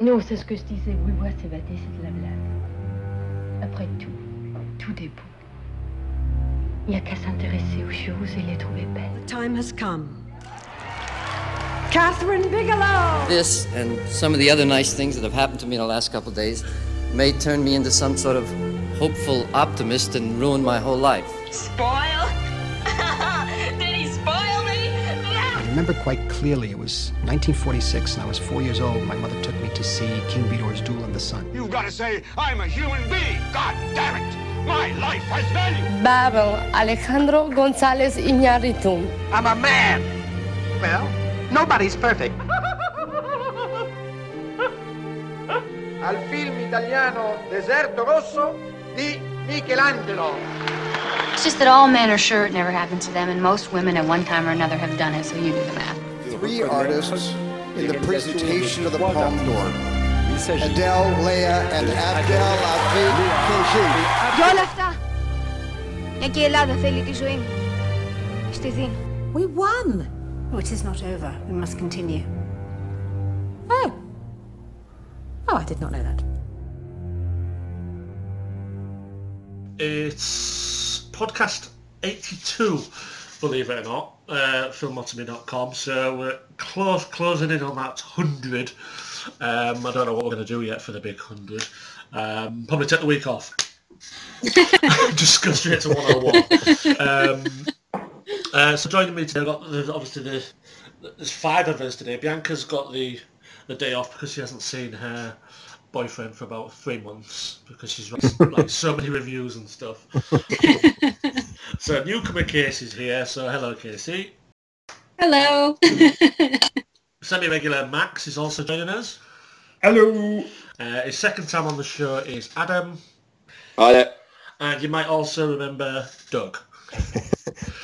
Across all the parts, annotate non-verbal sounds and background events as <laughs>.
Non, c'est ce que je disais. Oui, ouais, c'est batté, c'est de la blague. Après tout, tout est beau. Il n'y a qu'à s'intéresser aux choses et les trouver belles. The time has come. Catherine Bigelow! This and some of the other nice things that have happened to me in the last couple of days may turn me into some sort of hopeful optimist and ruin my whole life. Spoil? Remember quite clearly it was 1946 and I was four years old. My mother took me to see King Vidor's Duel in the Sun. You've got to say, I'm a human being. God damn it. My life has value. Babel, Alejandro González Iñárritu. I'm a man. Well, nobody's perfect. <laughs> Al film italiano Deserto Rosso di Michelangelo. It's just that all men are sure it never happened to them, and most women at one time or another have done it, so you do the math. Three artists in the presentation of the Palme d'Or. Adele, Leah, and Abdel Afid Kenji. We won! Oh, it is not over. We must continue. Oh. Oh, I did not know that. It's podcast 82, believe it or not, uh, filmotomy.com. So we're close, closing in on that 100. Um, I don't know what we're going to do yet for the big 100. Um, probably take the week off. <laughs> Just go straight to 101. um, uh, so joining me today, I've got there's obviously the, there's five of us today. Bianca's got the the day off because she hasn't seen her boyfriend for about three months because she's written like <laughs> so many reviews and stuff. <laughs> so newcomer Casey's here. So hello, Casey. Hello. <laughs> Semi-regular Max is also joining us. Hello. Uh, his second time on the show is Adam. Hi there. And you might also remember Doug.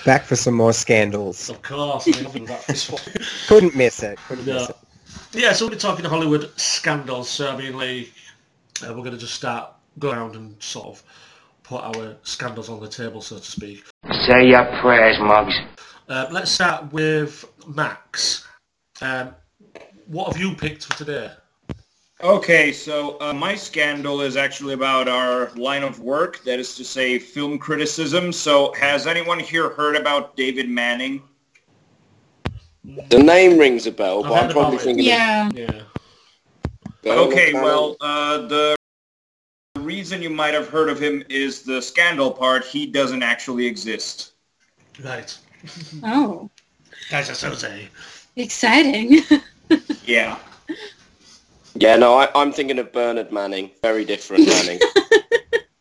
Back for some more scandals. Of course. I mean, that this one. Couldn't miss it. Couldn't No. miss it. Yeah, so we're talking Hollywood scandals. So I mean, like, uh, we're going to just start go around and sort of put our scandals on the table, so to speak. Say your prayers, Muggs. Uh, let's start with Max. Um, what have you picked for today? Okay, so uh, my scandal is actually about our line of work, that is to say film criticism. So has anyone here heard about David Manning? The name rings a bell, but I'm probably about it. thinking Yeah. Yeah. Okay, well, uh, the reason you might have heard of him is the scandal part. He doesn't actually exist. Right. Oh, Guys, that's Jose. exciting. <laughs> Yeah. Yeah, no, I, I'm thinking of Bernard Manning. Very different Manning.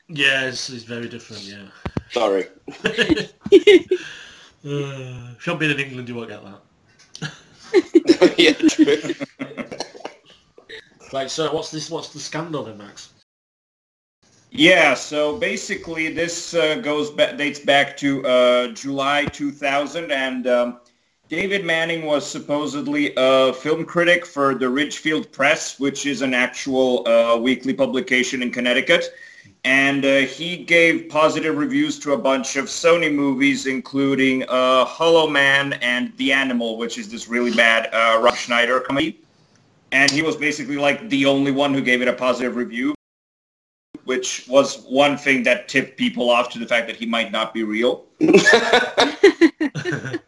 Yeah, it's, it's very different, yeah. Sorry. <laughs> <laughs> Uh, if you're being in England, you won't get that. <laughs> yeah, true. <laughs> Right, so what's this? What's the scandal then, Max? Yeah, so basically this uh, goes ba- dates back to uh, July 2000, and um, David Manning was supposedly a film critic for the Ridgefield Press, which is an actual uh, weekly publication in Connecticut. And uh, he gave positive reviews to a bunch of Sony movies, including uh, Hollow Man and The Animal, which is this really bad uh, Rob Schneider comedy. And he was basically like the only one who gave it a positive review which was one thing that tipped people off to the fact that he might not be real. <laughs>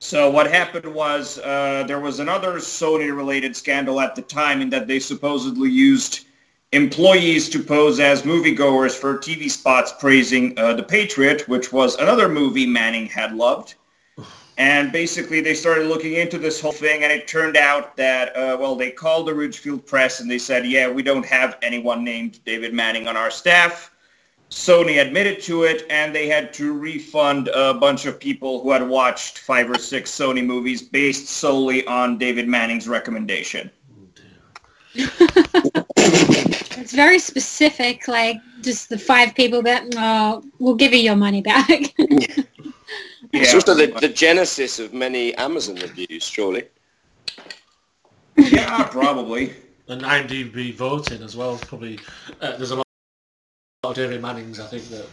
so what happened was uh, there was another Sony-related scandal at the time in that they supposedly used employees to pose as moviegoers for TV spots praising uh, The Patriot, which was another movie Manning had loved. And basically, they started looking into this whole thing, and it turned out that, uh, well, they called the Ridgefield Press, and they said, yeah, we don't have anyone named David Manning on our staff. Sony admitted to it, and they had to refund a bunch of people who had watched five or six Sony movies based solely on David Manning's recommendation. <laughs> it's very specific, like just the five people that uh, will give you your money back. <laughs> It's also the, the genesis of many Amazon reviews, surely. Yeah, probably. And IMDb voting as well. Probably uh, there's a lot of David Mannings. I think that.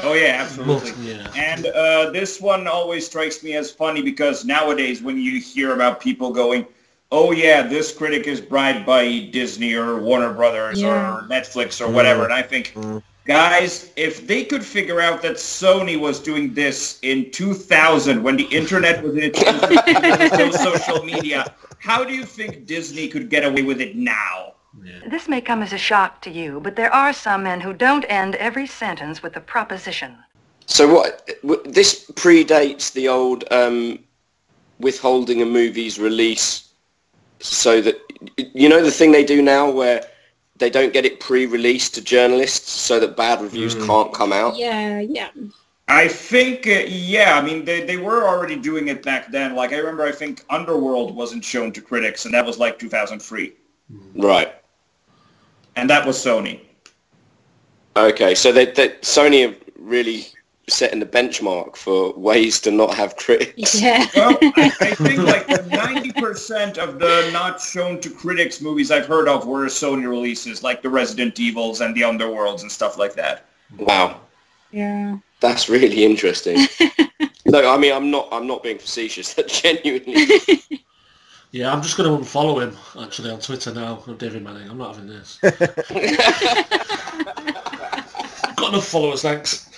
Oh yeah, absolutely. Yeah. And uh, this one always strikes me as funny because nowadays when you hear about people going, oh yeah, this critic is bribed by Disney or Warner Brothers Yeah. or Netflix or whatever. Mm. And I think, guys, if they could figure out that Sony was doing this in 2000 when the internet was in its infancy, there was no social media, how do you think Disney could get away with it now? This may come as a shock to you, but there are some men who don't end every sentence with a proposition. So what? This predates the old um, withholding a movie's release, so that you know the thing they do now where they don't get it pre-released to journalists, so that bad reviews can't come out. Yeah, yeah. I think, uh, yeah, I mean, they, they were already doing it back then. Like, I remember, I think Underworld wasn't shown to critics, and that was like 2003. Right. And that was Sony. Okay. So they, they Sony have really setting the benchmark for ways to not have critics. Yeah. Well, I, I <laughs> think like 90% of the not shown to critics movies I've heard of were Sony releases, like the Resident Evils and the Underworlds and stuff like that. Wow. Yeah. That's really interesting. <laughs> no, I mean I'm not I'm not being facetious. <laughs> That genuinely Yeah, I'm just going to unfollow him actually on Twitter now. David Manning. I'm not having this. Got enough followers, thanks.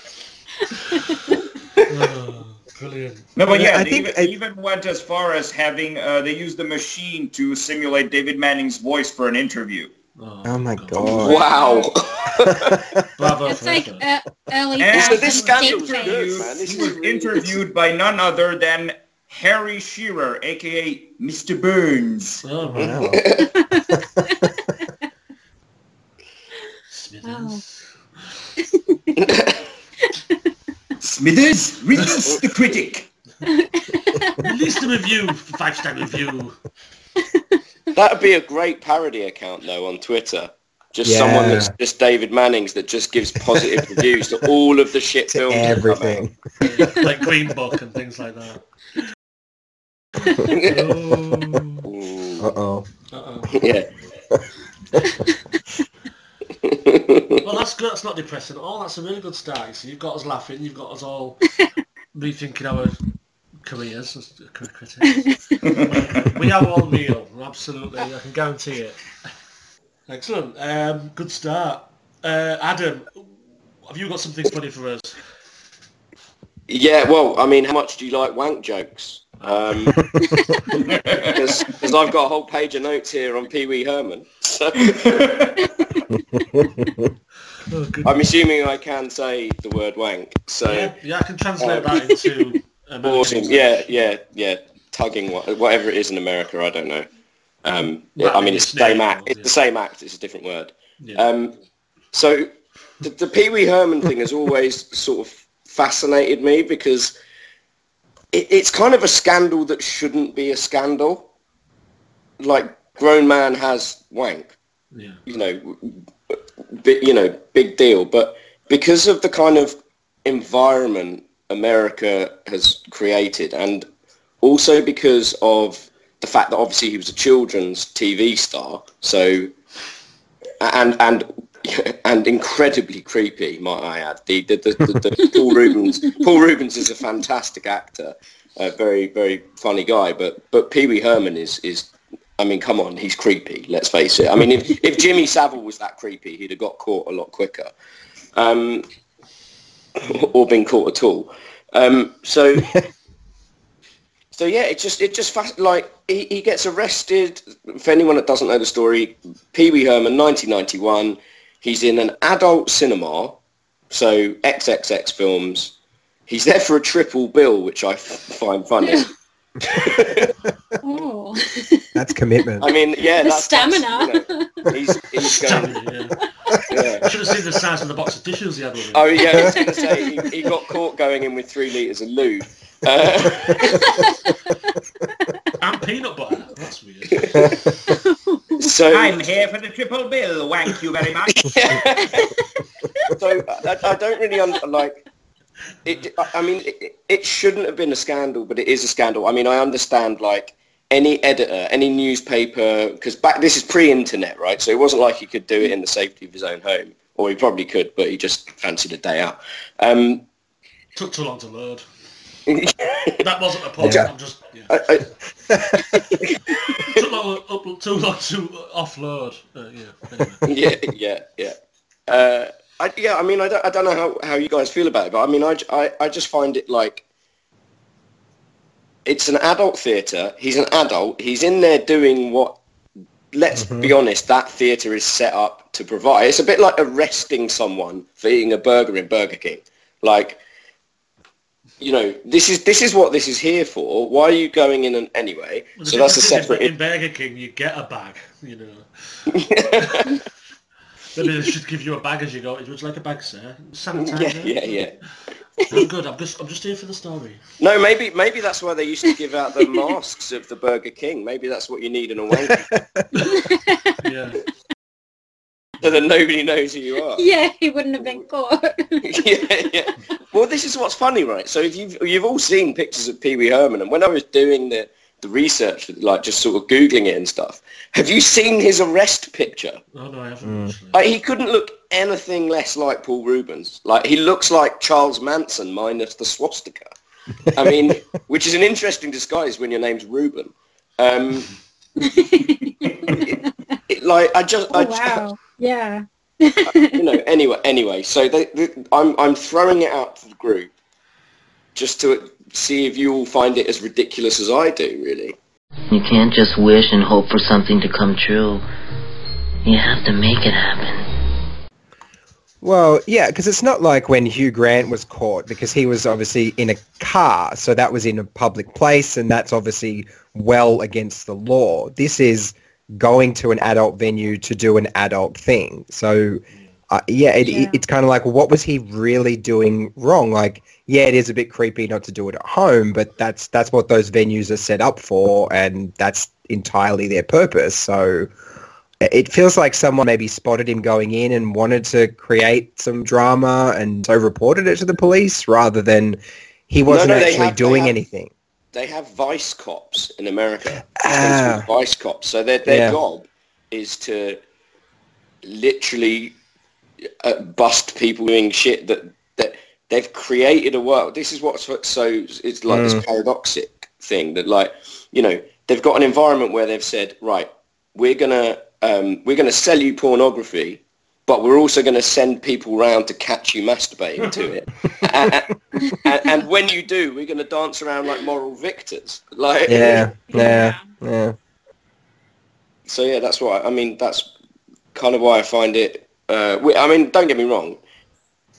Oh, brilliant. No, but yeah, I they think even, I- even went as far as having, uh, they used the machine to simulate David Manning's voice for an interview. Oh my god. Wow. <laughs> Bravo It's like uh, early And So this 2000s scandal's date good, man. This he was really- interviewed by none other than Harry Shearer, aka Mr. Burns. Oh, Wow. <laughs> Smithers. <laughs> Smithers, release the critic. Release the review, five star review. That would be a great parody account though on Twitter. Just someone that's just David Manning's that just gives positive reviews to all of the shit films. that everything. like Green Book and things like that. Ooh. Uh oh. Uh-oh. <laughs> Yeah. <laughs> Well, that's good. That's not depressing at all. That's a really good start. So you've got us laughing. You've got us all <laughs> rethinking our careers as cri- critics. we are all real. Absolutely. I can guarantee it. Excellent. Um, good start. Uh, Adam, have you got something funny for us? Yeah, well, I mean, how much do you like wank jokes? Um, <laughs> Because I've got a whole page of notes here on Pee Wee Herman. So <laughs> Oh. <laughs> I'm assuming I can say the word wank. So Yeah, yeah, I can translate Um, that into <laughs> awesome. Yeah, yeah, yeah. Tugging, whatever it is in America, I don't know. Um, I mean, it's the same act. or- It's the same act. It's a different word. Yeah. Um, so the, the Pee Wee Herman thing has always sort of fascinated me because it, it's kind of a scandal that shouldn't be a scandal. Like grown man has wank, yeah. you know, bi- you know, big deal. But because of the kind of environment America has created, and also because of the fact that obviously he was a children's TV star, so and and <laughs> and incredibly creepy, might I add. The, the, the, the Paul Reubens <laughs> Paul Reubens is a fantastic actor, a very very funny guy, but but Pee Wee Herman is is. I mean, come on, he's creepy. Let's face it. I mean, if, if Jimmy Savile was that creepy, he'd have got caught a lot quicker, um, or been caught at all. Um, so, <laughs> so yeah, it just it just fast, like he, he gets arrested. For anyone that doesn't know the story, Pee Wee Herman, 1991. He's in an adult cinema, so XXX films. He's there for a triple bill, which I f- find funny. Oh. That's commitment. I mean, yeah, the that's, that's, stamina. you know, he's, he's going, yeah. yeah. I should have seen the size of the box of tissues the other with him. Oh yeah, I was going to say he, he got caught going in with three litres of lube. Uh, And peanut butter. That's weird. so I'm here for the triple bill. Thank you very much. <laughs> so I, I don't really un- like it. I- mean, it, it shouldn't have been a scandal, but it is a scandal. I mean, I understand like any editor, any newspaper, because back this is pre-internet, right? So it wasn't like he could do it in the safety of his own home, or he probably could, but he just fancied a day out. Um, Took too long to load. <laughs> that wasn't a point. Yeah. I'm just yeah. I, I, <laughs> too long, up, too long to offload. Uh, yeah. Anyway. <laughs> yeah, yeah, yeah. Uh, I, yeah, I mean, I don't, I don't know how, how you guys feel about it, but I mean, I, I, I just find it like it's an adult theatre. He's an adult. He's in there doing what, let's be mm-hmm. honest, that theatre is set up to provide. It's a bit like arresting someone for eating a burger in Burger King. Like, you know, this is this is what this is here for. Why are you going in and anyway? Well, so that's a separate. In Burger King, you get a bag. You know. <laughs> <laughs> Maybe they should give you a bag as you go. Would you like a bag, sir? Sanitizer. yeah, yeah, yeah. I'm good. I'm just I'm just here for the story. No, maybe maybe that's why they used to give out the <laughs> masks of the Burger King. Maybe that's what you need in a way. <laughs> Yeah. so that nobody knows who you are. Yeah, he wouldn't have been caught. <laughs> yeah, yeah. Well, this is what's funny, right? So if you've you've all seen pictures of Pee Wee Herman, and when I was doing the the research, like just sort of googling it and stuff, have you seen his arrest picture? Oh no, I haven't. actually. Like, he couldn't look anything less like Paul Reubens. Like he looks like Charles Manson minus the swastika. I mean, <laughs> which is an interesting disguise when your name's Ruben. Um, it- <laughs> it- like I just, I Oh, just, wow. Yeah. <laughs> you know. Anyway, anyway. So they, they, I'm I'm throwing it out to the group just to see if you all find it as ridiculous as I do. Really. You can't just wish and hope for something to come true. You have to make it happen. Well, yeah, because it's not like when Hugh Grant was caught because he was obviously in a car, so that was in a public place, and that's obviously well against the law. This is going to an adult venue to do an adult thing. So, uh, yeah, it, Yeah. it's kind of like, what was he really doing wrong? Like, yeah, it is a bit creepy not to do it at home, but that's that's what those venues are set up for, and that's entirely their purpose. So, it feels like someone maybe spotted him going in and wanted to create some drama and so reported it to the police rather than he wasn't no, they actually have- they doing have- anything. They have vice cops in America. Ah. Vice cops. So their their Yeah. job is to literally bust people doing shit that that they've created a world. This is what's what's so it's like Mm. this paradoxic thing that like you know they've got an environment where they've said right we're gonna um, we're gonna sell you pornography. But we're also going to send people round to catch you masturbating to it, <laughs> and, and, and when you do, we're going to dance around like moral victors. Like, Yeah, yeah, <laughs> yeah. so yeah, that's why. I mean, that's kind of why I find it. Uh, we- I mean, don't get me wrong.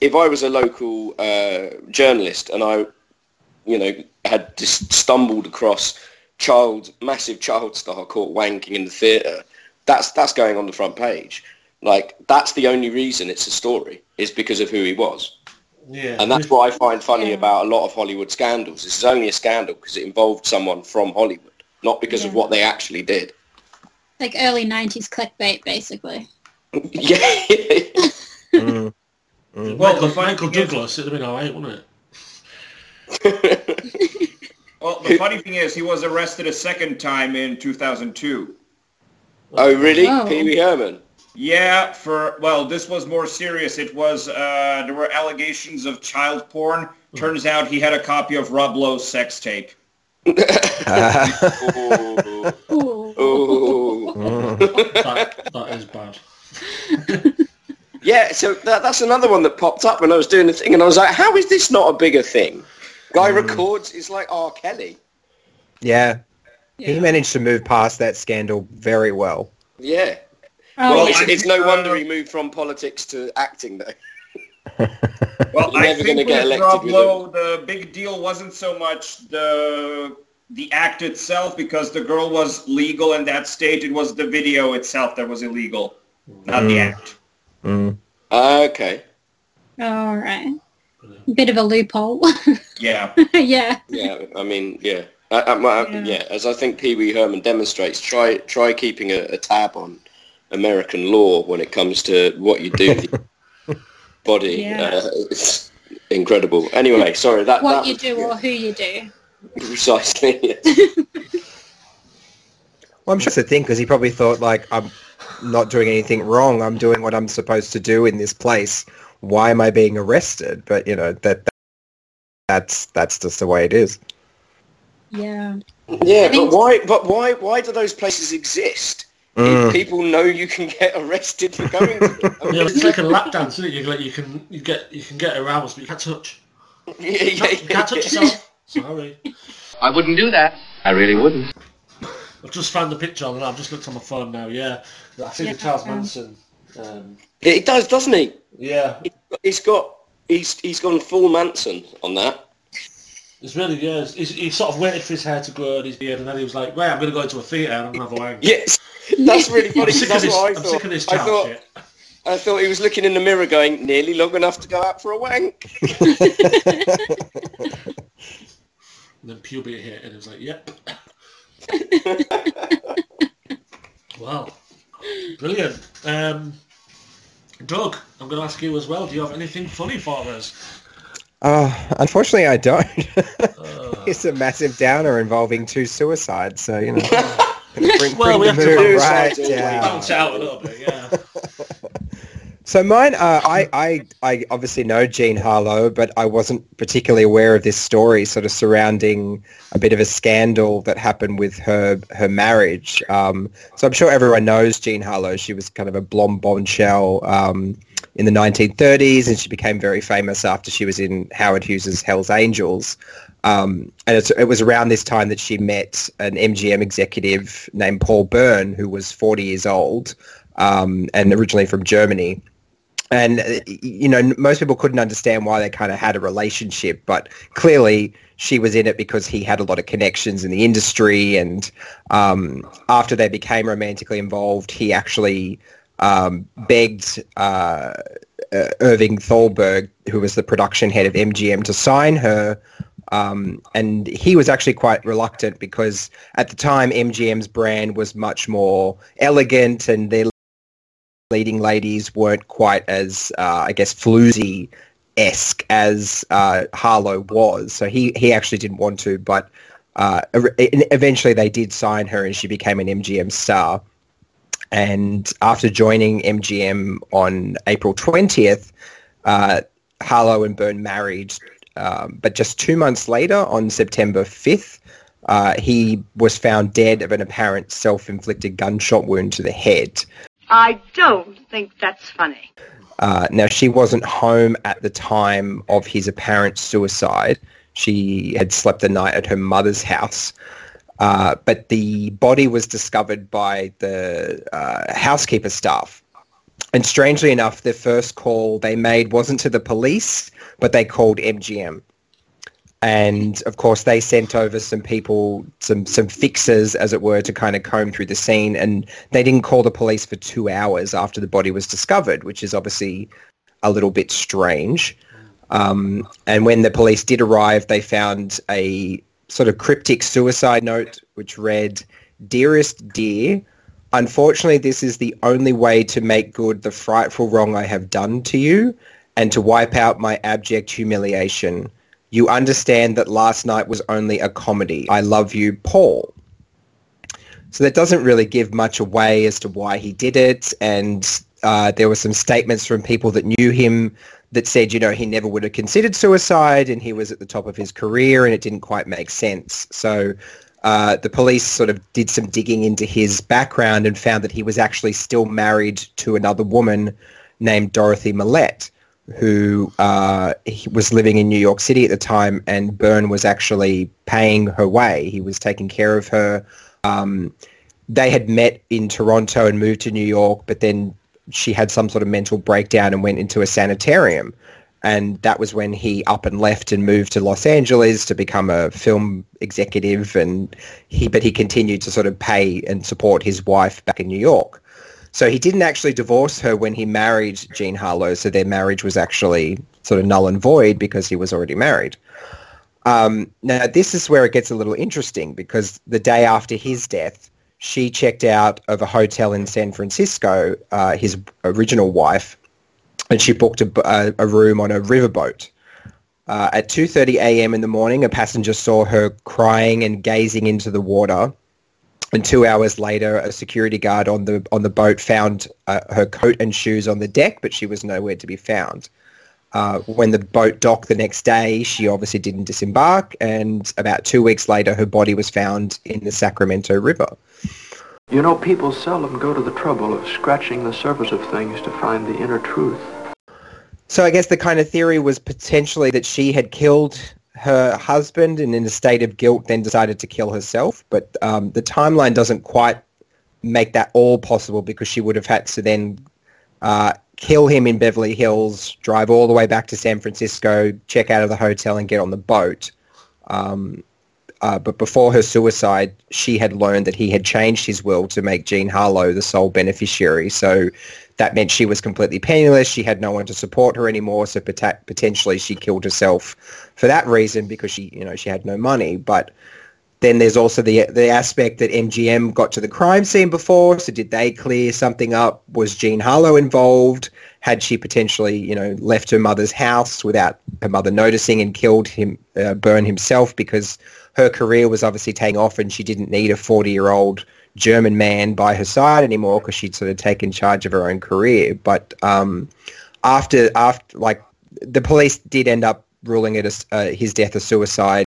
If I was a local uh, journalist and I, you know, had just stumbled across child, massive child star caught wanking in the theatre, that's that's going on the front page. Like that's the only reason it's a story is because of who he was. Yeah. And that's what I find funny about a lot of Hollywood scandals. This is only a scandal because it involved someone from Hollywood, not because of what they actually did. Like early 90s clickbait, basically. Yeah. Mm. Well, Well, the Michael, funny Michael thing is- Douglas, it'd have been alright, wouldn't it? <laughs> Well, the funny thing is, he was arrested a second time in 2002. oh, really? Oh. Pee Wee Herman? Yeah, for well, this was more serious. It was uh, there were allegations of child porn. Turns out he had a copy of Rob Lowe's sex tape. oh, <laughs> <laughs> Ooh. oh. That, that is bad. <laughs> Yeah, so that, that's another one that popped up when I was doing the thing, and I was like, how is this not a bigger thing? Guy hmm. records, is like R. Kelly. Yeah. He managed to move past that scandal very well. Yeah. Oh, well, yeah. it's, it's no wonder he moved from politics to acting, though. <laughs> Well, You're I never think gonna get with elected Rob with Lowe, the big deal wasn't so much the the act itself, because the girl was legal in that state. It was the video itself that was illegal, not the Mm. act. Mm. Okay. All right. Bit of a loophole. <laughs> Yeah. yeah. Yeah, I mean, yeah. I, I, I- Yeah. yeah. as I think Pee Wee Herman demonstrates, try try keeping a, a tab on American law when it comes to what you do with your <laughs> body. Yeah. Uh, it's incredible. Anyway, sorry, that, what that you was- do or who you do. <laughs> Precisely. yes. Well, I'm sure it's a thing because he probably thought like I'm not doing anything wrong. I'm doing what I'm supposed to do in this place. Why am I being arrested? But you know that that that's that's just the way it is. Yeah. Yeah, but why? But why? Why do those places exist? Mm. If people know you can get <laughs> arrested for going. to them? I Yeah, it's like a lap dance, isn't it? You, can- like, you can you get you can get around, but you can't touch. <laughs> yeah, yeah, You can't touch yourself. Sorry. I wouldn't do that. I really wouldn't. I've just found the picture and I've just looked on my phone now. Yeah, I see Yeah, the Charles um, Manson. Um, It does, doesn't he? yeah, He's got. He's he's gone full Manson on that. it's really yeah. It's, he's, he sort of waited for his hair to grow and his beard, and then he was like, "Wait, I'm going to go into a theatre and have a wank." Yes, <laughs> that's really funny. I'm 'cause sick That's this. what I I'm thought. sick of this I thought. shit. I thought he was looking in the mirror, going, "Nearly long enough to go out for a wank." <laughs> <laughs> And then puberty hit, and it was like, "Yep." Wow, brilliant. Um, Doug, I'm going to ask you as well. Do you have anything funny for us? Uh, unfortunately, I don't. it's a massive downer involving two suicides, so you know. <laughs> bring, Well, bring we have to bounce right down. Out a little bit, yeah. So mine, uh, I, I, I obviously know Jean Harlow, but I wasn't particularly aware of this story, sort of surrounding a bit of a scandal that happened with her her marriage. Um, so I'm sure everyone knows Jean Harlow. She was kind of a blonde bombshell um, in the 1930s, and she became very famous after she was in Howard Hughes's Hell's Angels. Um, and it was around this time that she met an MGM executive named Paul Bern, who was 40 years old um, and originally from Germany and uh, you know most people couldn't understand why they kind of had a relationship but clearly she was in it because he had a lot of connections in the industry and um, after they became romantically involved he actually um, begged uh, uh, Irving Thalberg who was the production head of MGM to sign her. Um, and he was actually quite reluctant because at the time MGM's brand was much more elegant and their leading ladies weren't quite as, uh, I guess, floozy esque as uh, Harlow was. So he, he actually didn't want to, but uh, e- eventually they did sign her and she became an MGM star. And after joining MGM on April 20th, uh, Harlow and Bern married. Um, but just two months later, on September 5th, uh, he was found dead of an apparent self-inflicted gunshot wound to the head. I don't think that's funny. Uh, now, she wasn't home at the time of his apparent suicide. She had slept the night at her mother's house. Uh, but the body was discovered by the uh, housekeeper staff. And strangely enough, the first call they made wasn't to the police, but they called MGM. And of course, they sent over some people, some some fixers, as it were, to kind of comb through the scene. And they didn't call the police for two hours after the body was discovered, which is obviously a little bit strange. Um, and when the police did arrive, they found a sort of cryptic suicide note, which read, "Dearest dear, unfortunately, this is the only way to make good the frightful wrong I have done to you, and to wipe out my abject humiliation." You understand that last night was only a comedy. I love you, Paul. So that doesn't really give much away as to why he did it. And uh, there were some statements from people that knew him that said, you know, he never would have considered suicide and he was at the top of his career and it didn't quite make sense. So uh, the police sort of did some digging into his background and found that he was actually still married to another woman named Dorothy Millette who uh, was living in New York City at the time, and Bern was actually paying her way. He was taking care of her. Um, they had met in Toronto and moved to New York, but then she had some sort of mental breakdown and went into a sanitarium. And that was when he up and left and moved to Los Angeles to become a film executive. And he, but he continued to sort of pay and support his wife back in New York. So he didn't actually divorce her when he married Jean Harlow. So their marriage was actually sort of null and void because he was already married. Um, now, this is where it gets a little interesting because the day after his death, she checked out of a hotel in San Francisco, uh, his original wife, and she booked a, a, room on a riverboat. Uh, at 2.30 a.m. in the morning, a passenger saw her crying and gazing into the water. And two hours later, a security guard on the on the boat found uh, her coat and shoes on the deck, but she was nowhere to be found. uh, when the boat docked the next day, she obviously didn't disembark, and about two weeks later, her body was found in the Sacramento River. You know, people seldom go to the trouble of scratching the surface of things to find the inner truth. So I guess the kind of theory was potentially that she had killed her husband and in a state of guilt then decided to kill herself. But um, the timeline doesn't quite make that all possible because she would have had to then uh, kill him in Beverly Hills, drive all the way back to San Francisco, check out of the hotel and get on the boat. Um, uh, but before her suicide, she had learned that he had changed his will to make Jean Harlow the sole beneficiary. So that meant she was completely penniless. She had no one to support her anymore. So pot- potentially she killed herself for that reason because she, you know, she had no money. But then there's also the the aspect that MGM got to the crime scene before. So did they clear something up? Was Jean Harlow involved? Had she potentially, you know, left her mother's house without her mother noticing and killed him, uh, Bern himself because her career was obviously taking off and she didn't need a 40-year-old German man by her side anymore because she'd sort of taken charge of her own career. But um, after after like the police did end up ruling it as uh, his death a suicide.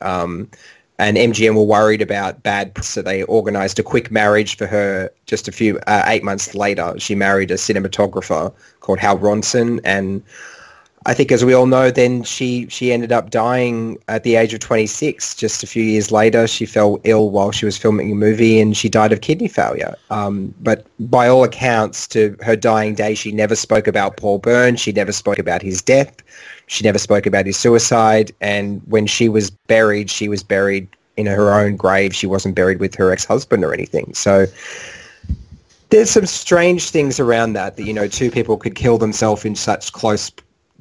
Um, and MGM were worried about bad, so they organised a quick marriage for her. Just a few uh, eight months later, she married a cinematographer called Hal Rosson, and I think, as we all know, then she she ended up dying at the age of 26. Just a few years later, she fell ill while she was filming a movie, and she died of kidney failure. Um, but by all accounts, to her dying day, she never spoke about Paul Bern. She never spoke about his death. She never spoke about his suicide. And when she was buried, she was buried in her own grave. She wasn't buried with her ex-husband or anything. So there's some strange things around that, that, you know, two people could kill themselves in such close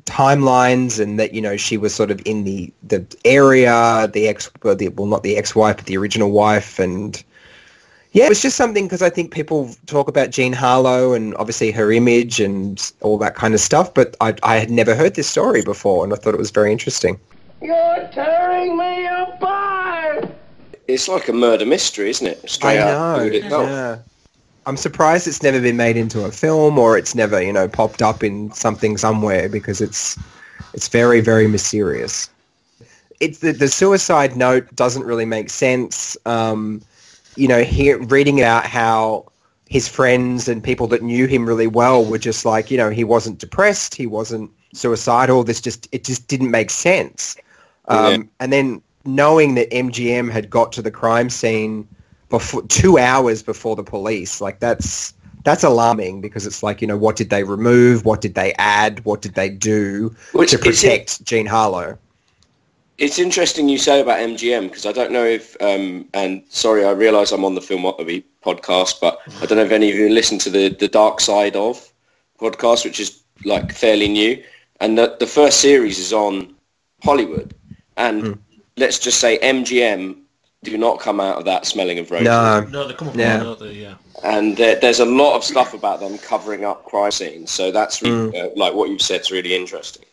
timelines and that, you know, she was sort of in the, the area, the ex, well, the, well, not the ex-wife, but the original wife. And yeah, it was just something because I think people talk about Jean Harlow and obviously her image and all that kind of stuff, but I, I had never heard this story before and I thought it was very interesting. You're tearing me apart! It's like a murder mystery, isn't it? Straight I know. Who'd it go? Yeah. I'm surprised it's never been made into a film or it's never, you know, popped up in something somewhere because it's it's very, very mysterious. It's the, the suicide note doesn't really make sense. Um, you know, reading about how his friends and people that knew him really well were just like, you know, he wasn't depressed, he wasn't suicidal. This just it just didn't make sense. Um, Yeah. And then knowing that MGM had got to the crime scene before two hours before the police, like that's that's alarming because it's like you know what did they remove, what did they add, what did they do Which to is it- protect Jean Harlow? It's interesting you say about MGM because I don't know if, um, and sorry, I realise I'm on the Filmotomy podcast, but I don't know if any of you listen to the the Dark Side of podcast, which is like fairly new, and the, the first series is on Hollywood, and let's just say MGM do not come out of that smelling of roses. No. No, they come up Yeah. with another, yeah. And there, there's a lot of stuff about them covering up crime scenes, so that's re- Mm. uh, like what you've said is really interesting.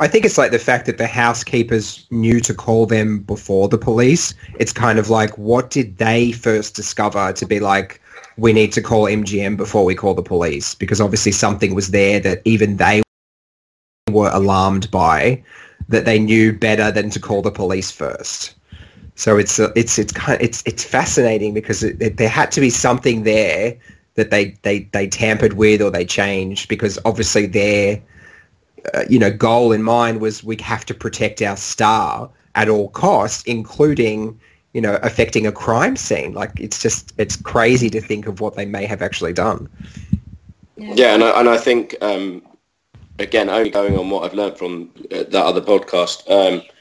I think it's like the fact that the housekeepers knew to call them before the police. It's kind of like, what did they first discover to be like, we need to call MGM before we call the police? Because obviously something was there that even they were alarmed by, that they knew better than to call the police first. So it's uh, it's it's kind it's it's fascinating because it, it, there had to be something there that they, they, they tampered with or they changed because obviously their uh, you know goal in mind was we have to protect our star at all costs, including you know affecting a crime scene. Like it's just it's crazy to think of what they may have actually done. Yeah, and I, and I think um, again, only going on what I've learned from uh, that other podcast, um, th- th-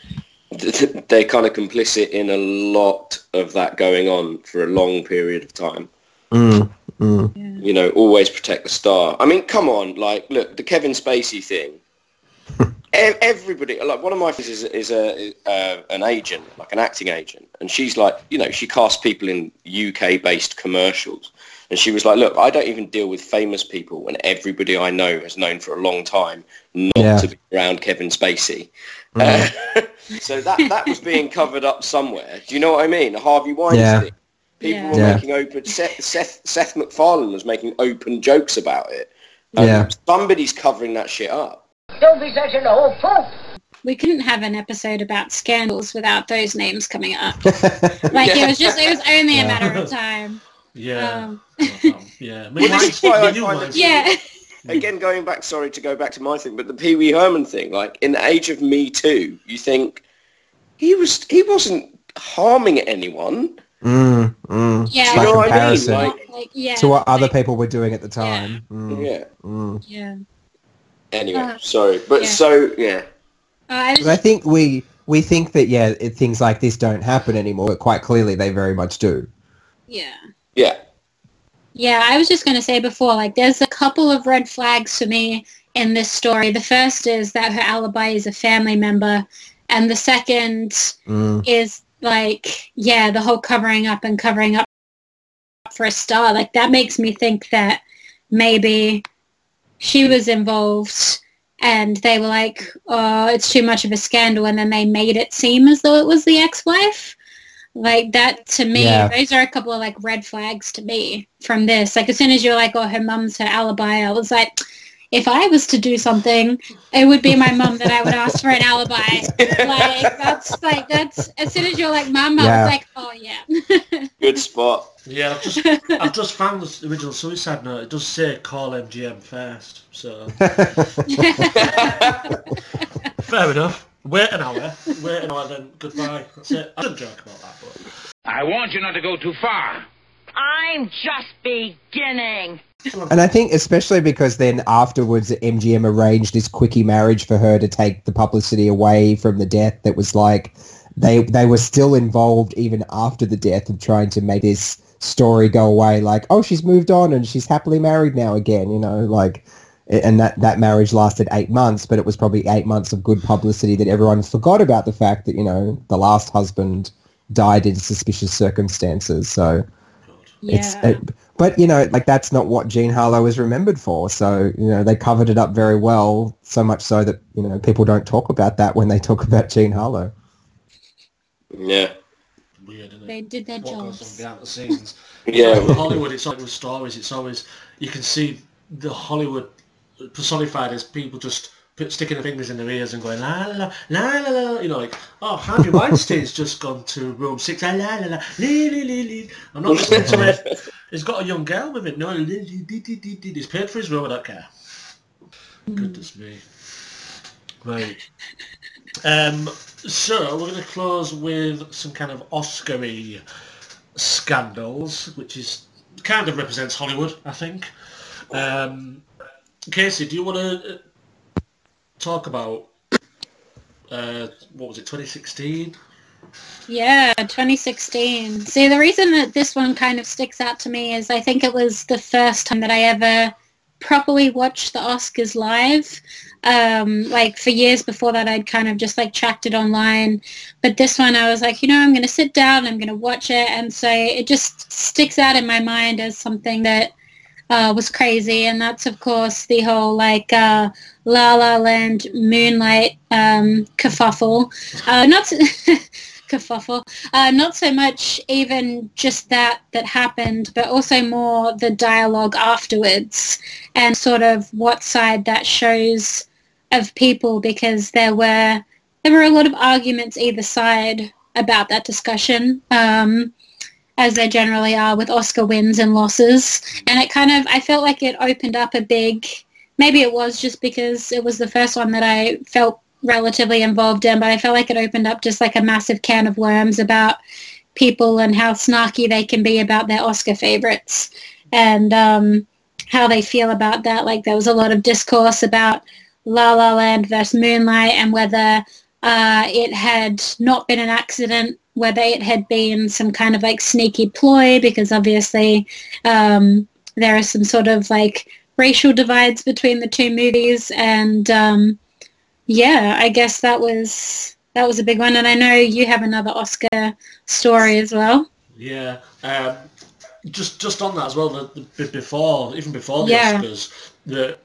<laughs> they're kind of complicit in a lot of that going on for a long period of time. Mm, mm. You know, always protect the star. I mean, come on, like, look, the Kevin Spacey thing. <laughs> Everybody, like one of my friends is, is a uh, an agent, like an acting agent, and she's like, you know, she casts people in UK-based commercials, and she was like, look, I don't even deal with famous people, and everybody I know has known for a long time not Yeah. to be around Kevin Spacey. <laughs> Uh, so that that was being covered up somewhere. Do you know what I mean? Harvey Weinstein. Yeah. People Yeah. were Yeah. making open. Seth, Seth Seth MacFarlane was making open jokes about it. And Yeah. somebody's covering that shit up. Don't be such an old poop. We couldn't have an episode about scandals without those names coming up. <laughs> Like it was just, it was only a matter of <laughs> time. Yeah. Um, yeah. Well, this is why I find it yeah. <laughs> again going back sorry to go back to my thing but the pee wee herman thing like in the age of me too you think he was he wasn't harming anyone Mm, mm. Yeah. Do you know By what I mean? comparison Like- Like, yeah. to what other people were doing at the time. Mm, yeah mm. Yeah. anyway Uh, sorry but yeah. so yeah Uh, I was But I think we we think that yeah, it, things like this don't happen anymore, but quite clearly they very much do. yeah. yeah Yeah, I was just going to say before, like, there's a couple of red flags for me in this story. The first is that her alibi is a family member, and the second Mm. is like, yeah, the whole covering up and covering up for a star. Like, that makes me think that maybe she was involved and they were like, oh, it's too much of a scandal, and then they made it seem as though it was the ex-wife. Like that to me, Yeah. those are a couple of like red flags to me from this. Like as soon as you're like, oh, her mum's her alibi, I was like, if I was to do something, it would be my mum that I would ask for an alibi. Like that's like that's as soon as you're like mum, I Yeah. was like, oh yeah. good spot Yeah, I've just I've just found the original suicide note. It does say call MGM first, so <laughs> fair enough. Wait an hour, wait an hour, then goodbye. That's it. I didn't joke about that, but I want you not to go too far. I'm just beginning. And I think especially because then afterwards MGM arranged this quickie marriage for her to take the publicity away from the death that was like they they were still involved even after the death of trying to make this story go away like oh she's moved on and she's happily married now again you know like and that that marriage lasted eight months but it was probably eight months of good publicity that everyone forgot about the fact that you know the last husband died in suspicious circumstances so it's Yeah. it, but you know like that's not what Jean Harlow is remembered for so you know they covered it up very well so much so that you know people don't talk about that when they talk about Jean Harlow yeah weird. They did their What goes on the scenes. Yeah. Hollywood, it's always with stories. It's always you can see the Hollywood personified as people just put, sticking their fingers in their ears and going la la la la la la. You know, like oh, Harvey Weinstein's just gone to room six. La la la la. Lee, lee, lee, lee. I'm not listening to it. He's got a young girl with him. No, he's paid for his room. I don't care. Goodness me. Right. Um, so we're going to close with some kind of Oscar-y scandals, which is kind of represents Hollywood, I think. Um, Casey, do you want to talk about uh, what was it, 2016? Yeah, 2016. See, the reason that this one kind of sticks out to me is I think it was the first time that I ever properly watched the Oscars live. Um, like for years before that, I'd kind of just like tracked it online. But this one, I was like, you know, I'm going to sit down, I'm going to watch it. And so it just sticks out in my mind as something that uh, was crazy. And that's, of course, the whole like uh, La La Land Moonlight um, kerfuffle. Uh, not so- <laughs> kerfuffle. Uh, not so much even just that that happened, but also more the dialogue afterwards and sort of what side that shows of people because there were there were a lot of arguments either side about that discussion. Um, as they generally are with Oscar wins and losses. And it kind of, I felt like it opened up a big, maybe it was just because it was the first one that I felt relatively involved in, but I felt like it opened up just like a massive can of worms about people and how snarky they can be about their Oscar favorites and um, how they feel about that. Like there was a lot of discourse about La La Land versus Moonlight and whether uh, it had not been an accident, whether it had been some kind of like sneaky ploy, because obviously um, there are some sort of like racial divides between the two movies. And um, yeah, I guess that was that was a big one. And I know you have another Oscar story as well. Yeah. Um, just just on that as well, the, the, before, even before the Yeah. Oscars, the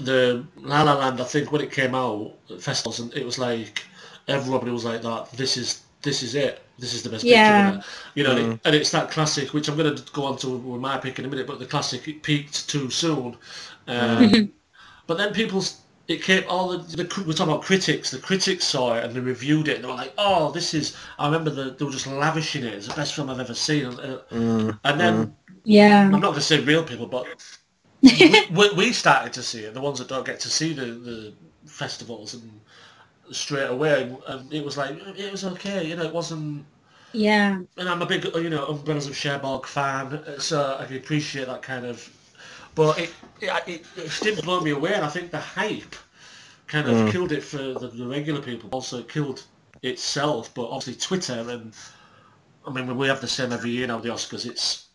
the La La Land, I think when it came out at festivals, and it was like everybody was like that. This is this is it. This is the best Yeah. picture. You know, Mm. and it's that classic, which I'm going to go on to with my pick in a minute, but the classic it peaked too soon. Um, Mm. <laughs> but then people, it came all the, the we're talking about critics. The critics saw it and they reviewed it. and They were like, "Oh, this is." I remember the, they were just lavishing it. It's the best film I've ever seen. And, uh, Mm, and then Yeah. I'm not going to say real people, but we, we, we started to see it. The ones that don't get to see the, the festivals and straight away, and, and it was like it was okay. You know, it wasn't. Yeah. And I'm a big, you know, Umbrellas of Cherbourg fan, so I can appreciate that kind of. But it it, it, it didn't blow me away, and I think the hype kind of Mm. killed it for the, the regular people. Also, it killed itself, but obviously Twitter and. I mean, we have the same every year now. The Oscars, it's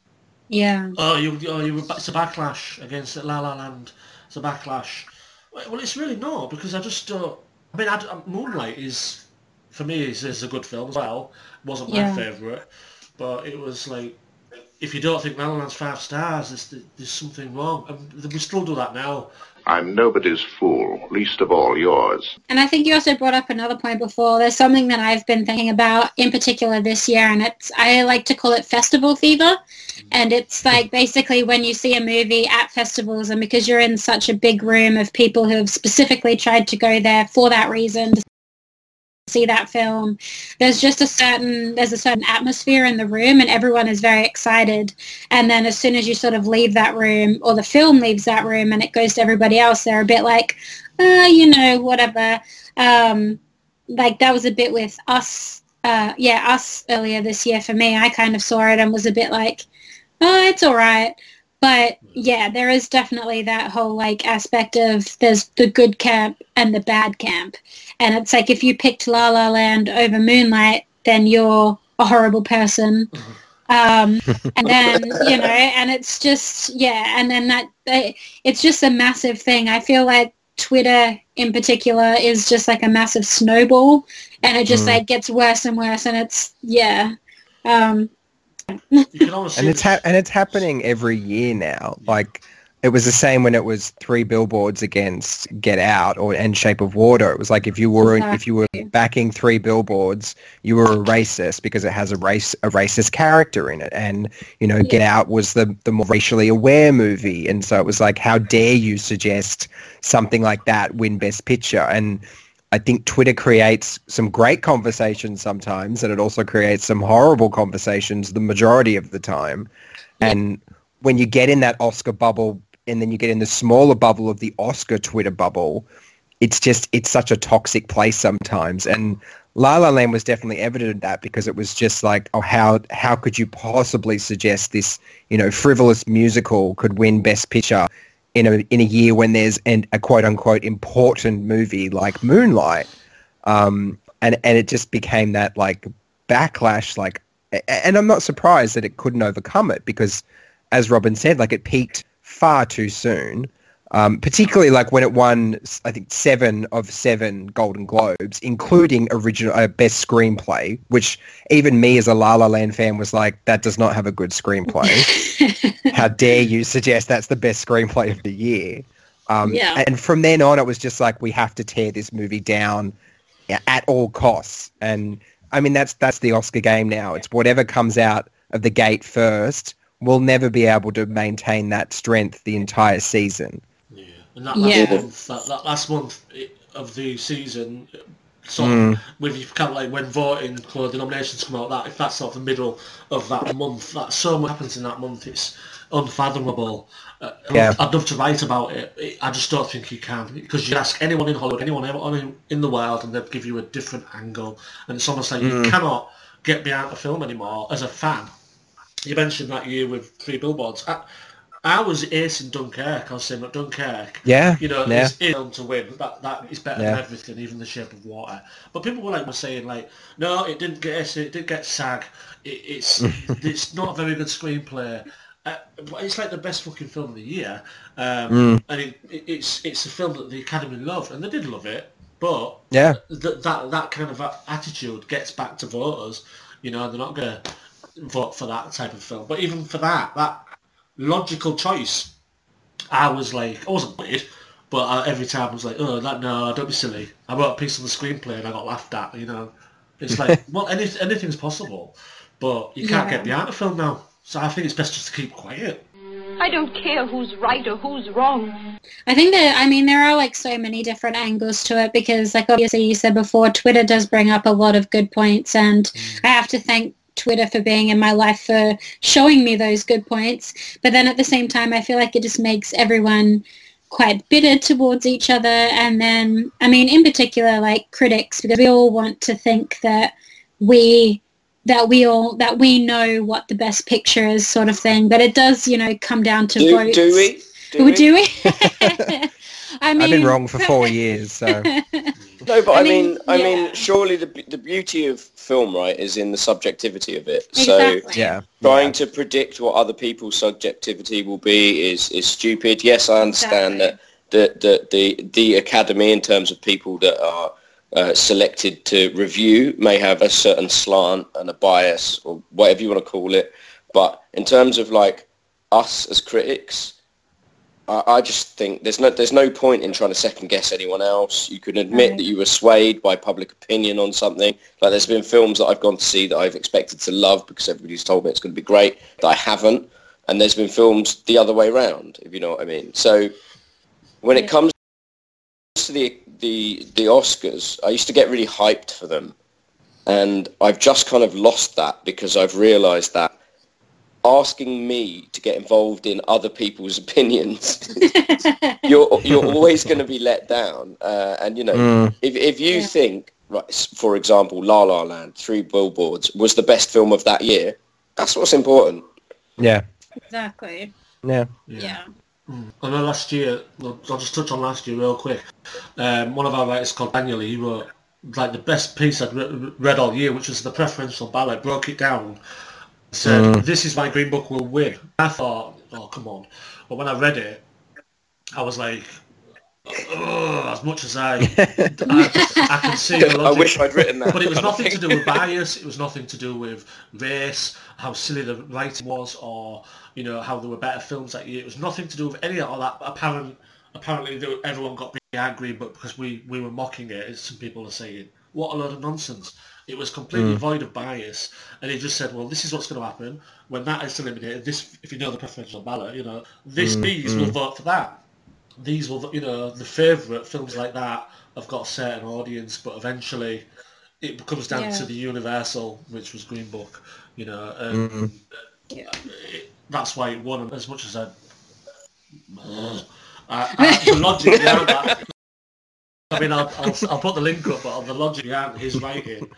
Yeah. Oh, you, oh, you, it's a backlash against La La Land. It's a backlash. Well, well, it's really not because I just don't. I mean, I, I- um, Moonlight is, for me, is, is a good film as well. wasn't my Yeah. favourite, but it was like, if you don't think La La Land's five stars, there's, there's something wrong. And we still do that now. I'm nobody's fool, least of all yours. And I think you also brought up another point before. There's something that I've been thinking about in particular this year, and it's I like to call it festival fever. And it's like basically when you see a movie at festivals, and because you're in such a big room of people who have specifically tried to go there for that reason, to see that film, there's just a certain there's a certain atmosphere in the room, and everyone is very excited. And then as soon as you sort of leave that room, or the film leaves that room, and it goes to everybody else, they're a bit like, uh, you know, whatever. Um, like that was a bit with us, uh, yeah, us earlier this year for me. I kind of saw it and was a bit like, oh, it's all right. But yeah, there is definitely that whole like aspect of there's the good camp and the bad camp. And it's like if you picked La La Land over Moonlight, then you're a horrible person. Um, <laughs> and then, you know, and it's just, yeah, and then that, it's just a massive thing. I feel like Twitter in particular is just like a massive snowball and it just Mm. like gets worse and worse and it's, yeah. Um, You can almost <laughs> and it's ha- and it's happening every year now. Like it was the same when it was three billboards against Get Out or and Shape of Water. It was like if you were if you were backing three billboards, you were a racist because it has a race a racist character in it. And you know, Get Out was the the more racially aware movie, and so it was like, how dare you suggest something like that win Best Picture? And I think Twitter creates some great conversations sometimes, and it also creates some horrible conversations the majority of the time. And when you get in that Oscar bubble, and then you get in the smaller bubble of the Oscar Twitter bubble, it's just it's such a toxic place sometimes. And La La Land was definitely evident of that because it was just like, oh, how how could you possibly suggest this, you know, frivolous musical could win Best Picture in a in a year when there's an, a quote unquote important movie like Moonlight, um, and and it just became that like backlash. Like, and I'm not surprised that it couldn't overcome it because, as Robin said, like it peaked far too soon. Um, particularly like when it won, I think seven of seven Golden Globes, including original uh, best screenplay, which even me as a La La Land fan was like, that does not have a good screenplay. <laughs> How dare you suggest that's the best screenplay of the year? Um, Yeah. And from then on, it was just like we have to tear this movie down at all costs. And I mean, that's that's the Oscar game now. It's whatever comes out of the gate first. We'll never be able to maintain that strength the entire season. And that last Yeah. month, that, that last month of the season, sort Mm. of, with you kind of like when voting, for the nominations come out, that if that's sort of the middle of that month, that so much happens in that month, it's unfathomable. Uh, Yeah. I'd love to write about it. it. I just don't think you can because you ask anyone in Hollywood, anyone in, in the world, and they'll give you a different angle, and it's almost like you Mm. cannot get behind a film anymore as a fan. You mentioned that year with Three Billboards. I, I was acing Dunkirk. I was saying that Dunkirk, Yeah, you know, yeah. is film to win. That that is better Yeah. than everything, even The Shape of Water. But people were like were saying like, no, it didn't get it did get SAG. It, it's <laughs> it's not a very good screenplay. Uh, but it's like the best fucking film of the year, um, Mm. and it, it, it's it's a film that the Academy loved, and they did love it. But Yeah. th- that that kind of attitude gets back to voters. You know, they're not gonna vote for that type of film. But even for that, that logical choice, I was like, I wasn't weird, but I, every time I was like, oh, that, no, don't be silly. I wrote a piece on the screenplay and I got laughed at. You know, It's like, <laughs> well, any, anything's possible, but you can't Yeah. get behind a film now. So I think it's best just to keep quiet. I don't care who's right or who's wrong. I think that I mean there are like so many different angles to it because like obviously you said before Twitter does bring up a lot of good points and mm. I have to thank Twitter for being in my life for showing me those good points but then at the same time I feel like it just makes everyone quite bitter towards each other and then I mean in particular like critics because we all want to think that we that we all that we know what the best picture is sort of thing but it does you know come down to Do, votes do we? Do do we? we? Do we? <laughs> <laughs> I mean, I've been wrong for four years, so <laughs> <laughs> No, but I, I mean, mean, I yeah. mean, surely the the beauty of film, right, is in the subjectivity of it. Exactly. So yeah. trying to predict what other people's subjectivity will be is is stupid. Yes, I understand Exactly. that the, the the the academy, in terms of people that are uh, selected to review, may have a certain slant and a bias or whatever you want to call it. But in terms of like us as critics, I, I just think there's no there's no point in trying to second guess anyone else. You can admit Right. that you were swayed by public opinion on something. Like there's been films that I've gone to see that I've expected to love because everybody's told me it's going to be great that I haven't, and there's been films the other way round, if you know what I mean. So when it comes to the the the Oscars, I used to get really hyped for them, and I've just kind of lost that because I've realised that asking me to get involved in other people's <laughs> opinions, <laughs> you're you're always going to be let down. Uh, and you know, Mm. if if you Yeah. think, right, for example, La La Land, Three Billboards was the best film of that year, that's what's important. yeah, exactly. yeah. Yeah. I know last year, I'll I'll just touch on last year real quick. Um, one of our writers called Daniel, he wrote like the best piece I'd re- read all year, which was the preferential ballot, broke it down, said, Mm. this is why Green Book will win. I thought, oh, come on. But when I read it, I was like, oh, as much as I, I, I can see the <laughs> I wish I'd written that. But it was nothing to do with bias. <laughs> It was nothing to do with race, how silly the writing was, or you know how there were better films that year. It was nothing to do with any of all that. Apparent, apparently, everyone got behind Green Book because we we were mocking it. As some people are saying, what a load of nonsense. It was completely Mm. void of bias, and he just said, "Well, this is what's going to happen when that is eliminated. This, if you know the preferential ballot, you know, this Mm, these will mm. vote for that. These will, you know, the favourite films like that have got a certain audience, but eventually it comes down Yeah. to the universal, which was Green Book, you know, and Mm. it, that's why it won. As much as I, <sighs> I, I the logic behind that. I mean, I'll, I'll, I'll put the link up, but on the logic behind his writing.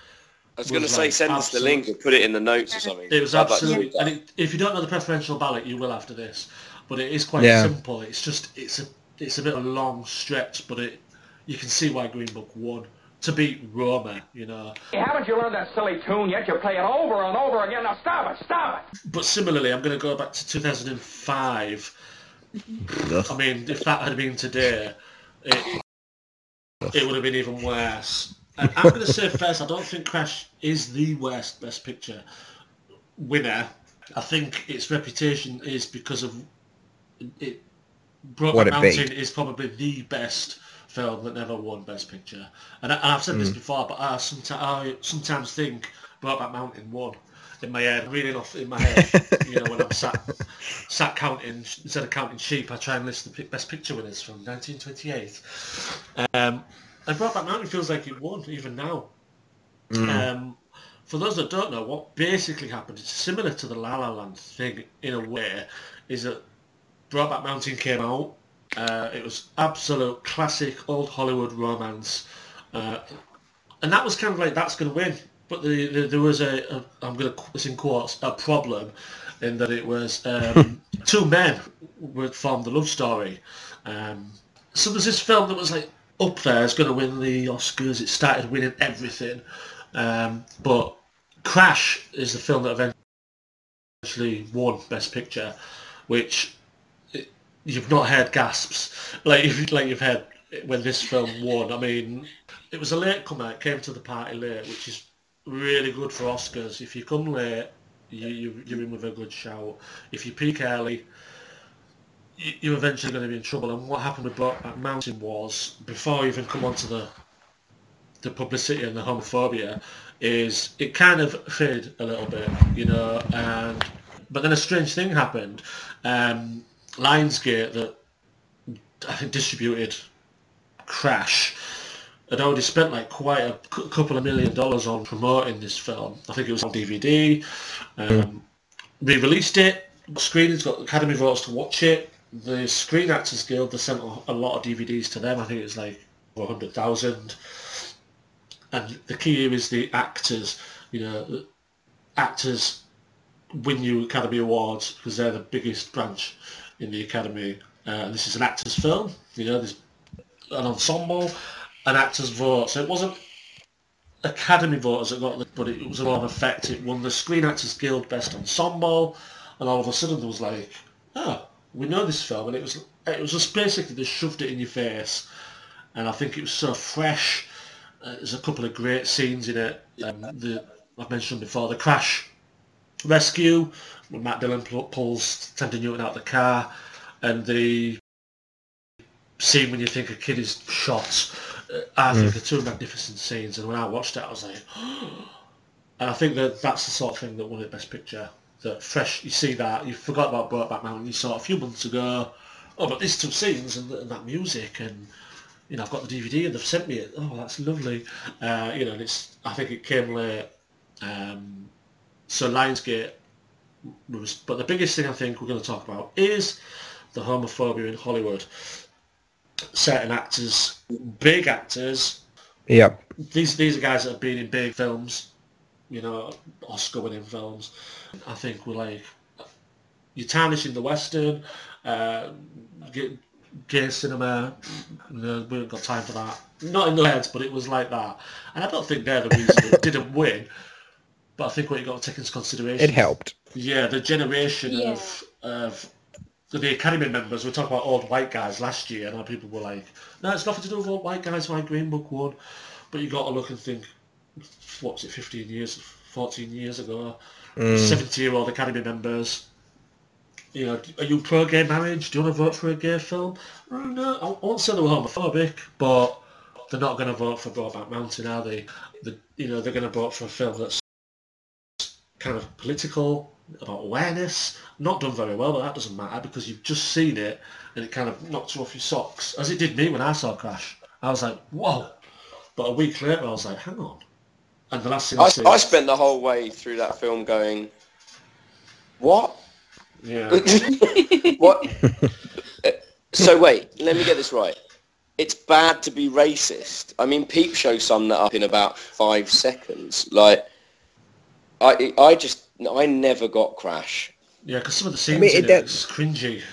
I was going to was say like send us the link and put it in the notes or something. It was I'd absolutely, read and it, if you don't know the preferential ballot, you will after this. But it is quite Yeah. simple. It's just it's a it's a bit of a long stretch, but it you can see why Green Book won to beat Roma. You know, Haven't you learned that silly tune yet? You play it over and over again. Now stop it, stop it. but similarly, I'm going to go back to 2005. I mean, if that had been today, it it would have been even worse. And I'm going to say first, I don't think Crash is the worst Best Picture winner. I think its reputation is because of it. Brokeback Mountain is probably the best film that never won Best Picture, and, I, I've said this Mm. before, but I sometimes I sometimes think Brokeback Mountain won in my head, really off in my head. you know, when I'm sat sat counting instead of counting sheep, I try and list the Best Picture winners from 1928. Um, and Brokeback Mountain feels like it won even now. Mm. Um, for those that don't know, what basically happened, it's similar to the La La Land thing in a way, is that Brokeback Mountain came out. Uh, it was absolute classic old Hollywood romance, uh, and that was kind of like that's going to win. But the, the, there was a, a I'm going to this in quotes a problem, in that it was um, <laughs> two men would form the love story. Um, so there's this film that was like up there, it's going to win the Oscars. It started winning everything, um, but Crash is the film that eventually won Best Picture, which it, you've not heard gasps <laughs> like you've, like you've heard when this film won. I mean, it was a late comer. It came to the party late, which is really good for Oscars. If you come late, you, you you're in with a good shout. If you peak early, you- you're eventually going to be in trouble. And what happened with Brokeback Mountain was before you even come onto the the publicity and the homophobia, is it kind of faded a little bit, you know, and but then a strange thing happened. Um, Lionsgate that I think distributed Crash had already spent like quite a c- couple of million dollars on promoting this film. I think it was on DVD. Um, they released it. Screenings got Academy votes to watch it. The Screen Actors Guild they sent a, lot of DVDs to them. I think it was like over hundred thousand. And the key here is the actors. You know, actors win you Academy Awards because they're the biggest branch in the Academy. Uh, and this is an actors film. You know, there's an ensemble, an actors vote. So it wasn't Academy voters that got the, but it was a lot of effect. It won the Screen Actors Guild Best Ensemble, and all of a sudden there was like, oh, we know this film, and it was it was just basically they shoved it in your face, and I think it was so fresh. Uh, there's a couple of great scenes in it. Um, the I've mentioned before the crash rescue when Matt Dillon pu- pulls Thandie Newton out of the car, and the scene when you think a kid is shot. I think Mm. two magnificent scenes, and when I watched it, I was like, <gasps> and I think that that's the sort of thing that won it Best Picture. That fresh, you see that you forgot about Brokeback Mountain. You saw it a few months ago. Oh, but these two scenes and, and that music, and you know, I've got the DVD and they've sent me it. Oh, that's lovely. Uh, you know, and it's. I think it came late. Um, so Lionsgate was, but the biggest thing I think we're going to talk about is the homophobia in Hollywood. Certain actors, big actors, Yep. these these are guys that have been in big films, you know, Oscar-winning films. I think we're like, you're tarnishing the Western, uh, gay, gay cinema. You know, we haven't got time for that. Not in the heads, but it was like that. And I don't think they're the reason it didn't win. But I think what you got to take into consideration. It helped. Yeah, the generation Yeah. of of the Academy members. We talked about old white guys last year, and all people were like, "No, it's nothing to do with old white guys. Why Green Book won?" But you got to look and think, what's it, 15 years, 14 years ago, Mm. 70-year-old Academy members. You know, are you pro gay marriage? Do you want to vote for a gay film? Mm, No, I won't say they were homophobic, but they're not going to vote for Brokeback Mountain, are they? The, you know, they're going to vote for a film that's kind of political, about awareness. Not done very well, but that doesn't matter because you've just seen it and it kind of knocks you off your socks, as it did me when I saw Crash. I was like, whoa. But a week later, I was like, hang on. And the last thing I, I, see, I spent the whole way through that film going, what? yeah, <laughs> what? Uh, so wait, let me get this right. It's bad to be racist. I mean, Peep Show summed that up in about five seconds. Like, I, I just, I never got Crash. yeah, because some of the scenes I mean, in it- it, that- it's cringy. <sighs>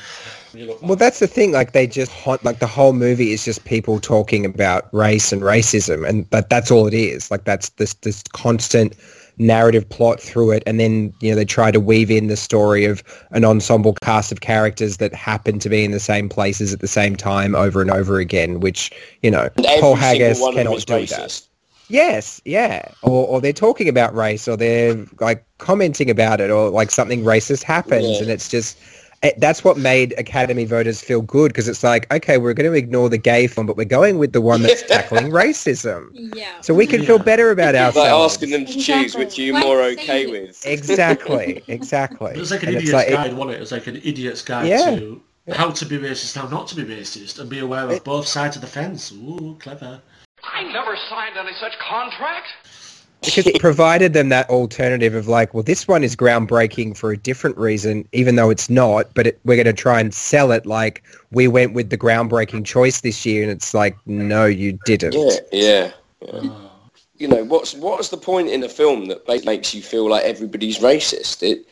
Well, that's the thing. Like they just haunt. Like the whole movie is just people talking about race and racism, and but that's all it is. Like that's this this constant narrative plot through it, and then you know they try to weave in the story of an ensemble cast of characters that happen to be in the same places at the same time over and over again, which you know Paul Haggis one of them cannot do racist. that. Yes, yeah. Or, or they're talking about race, or they're like commenting about it, or like something racist happens, Yeah. and it's just it, that's what made Academy voters feel good because it's like, okay, we're going to ignore the gay film, but we're going with the one that's <laughs> tackling racism, Yeah. so we can feel better about Like ourselves. asking them to choose Exactly. which you're Like more okay with. exactly, <laughs> exactly. It was like an And idiot's like- it- guide, wasn't it? It was like an idiot's guide Yeah. to how to be racist, how not to be racist, and be aware of both sides of the fence. Ooh, clever. I never signed any such contract. because it provided them that alternative of like, well, this one is groundbreaking for a different reason, even though it's not. But it, we're going to try and sell it like we went with the groundbreaking choice this year, and it's like, no, you didn't. Yeah, yeah. yeah. You know, what's what's the point in a film that makes you feel like everybody's racist? It,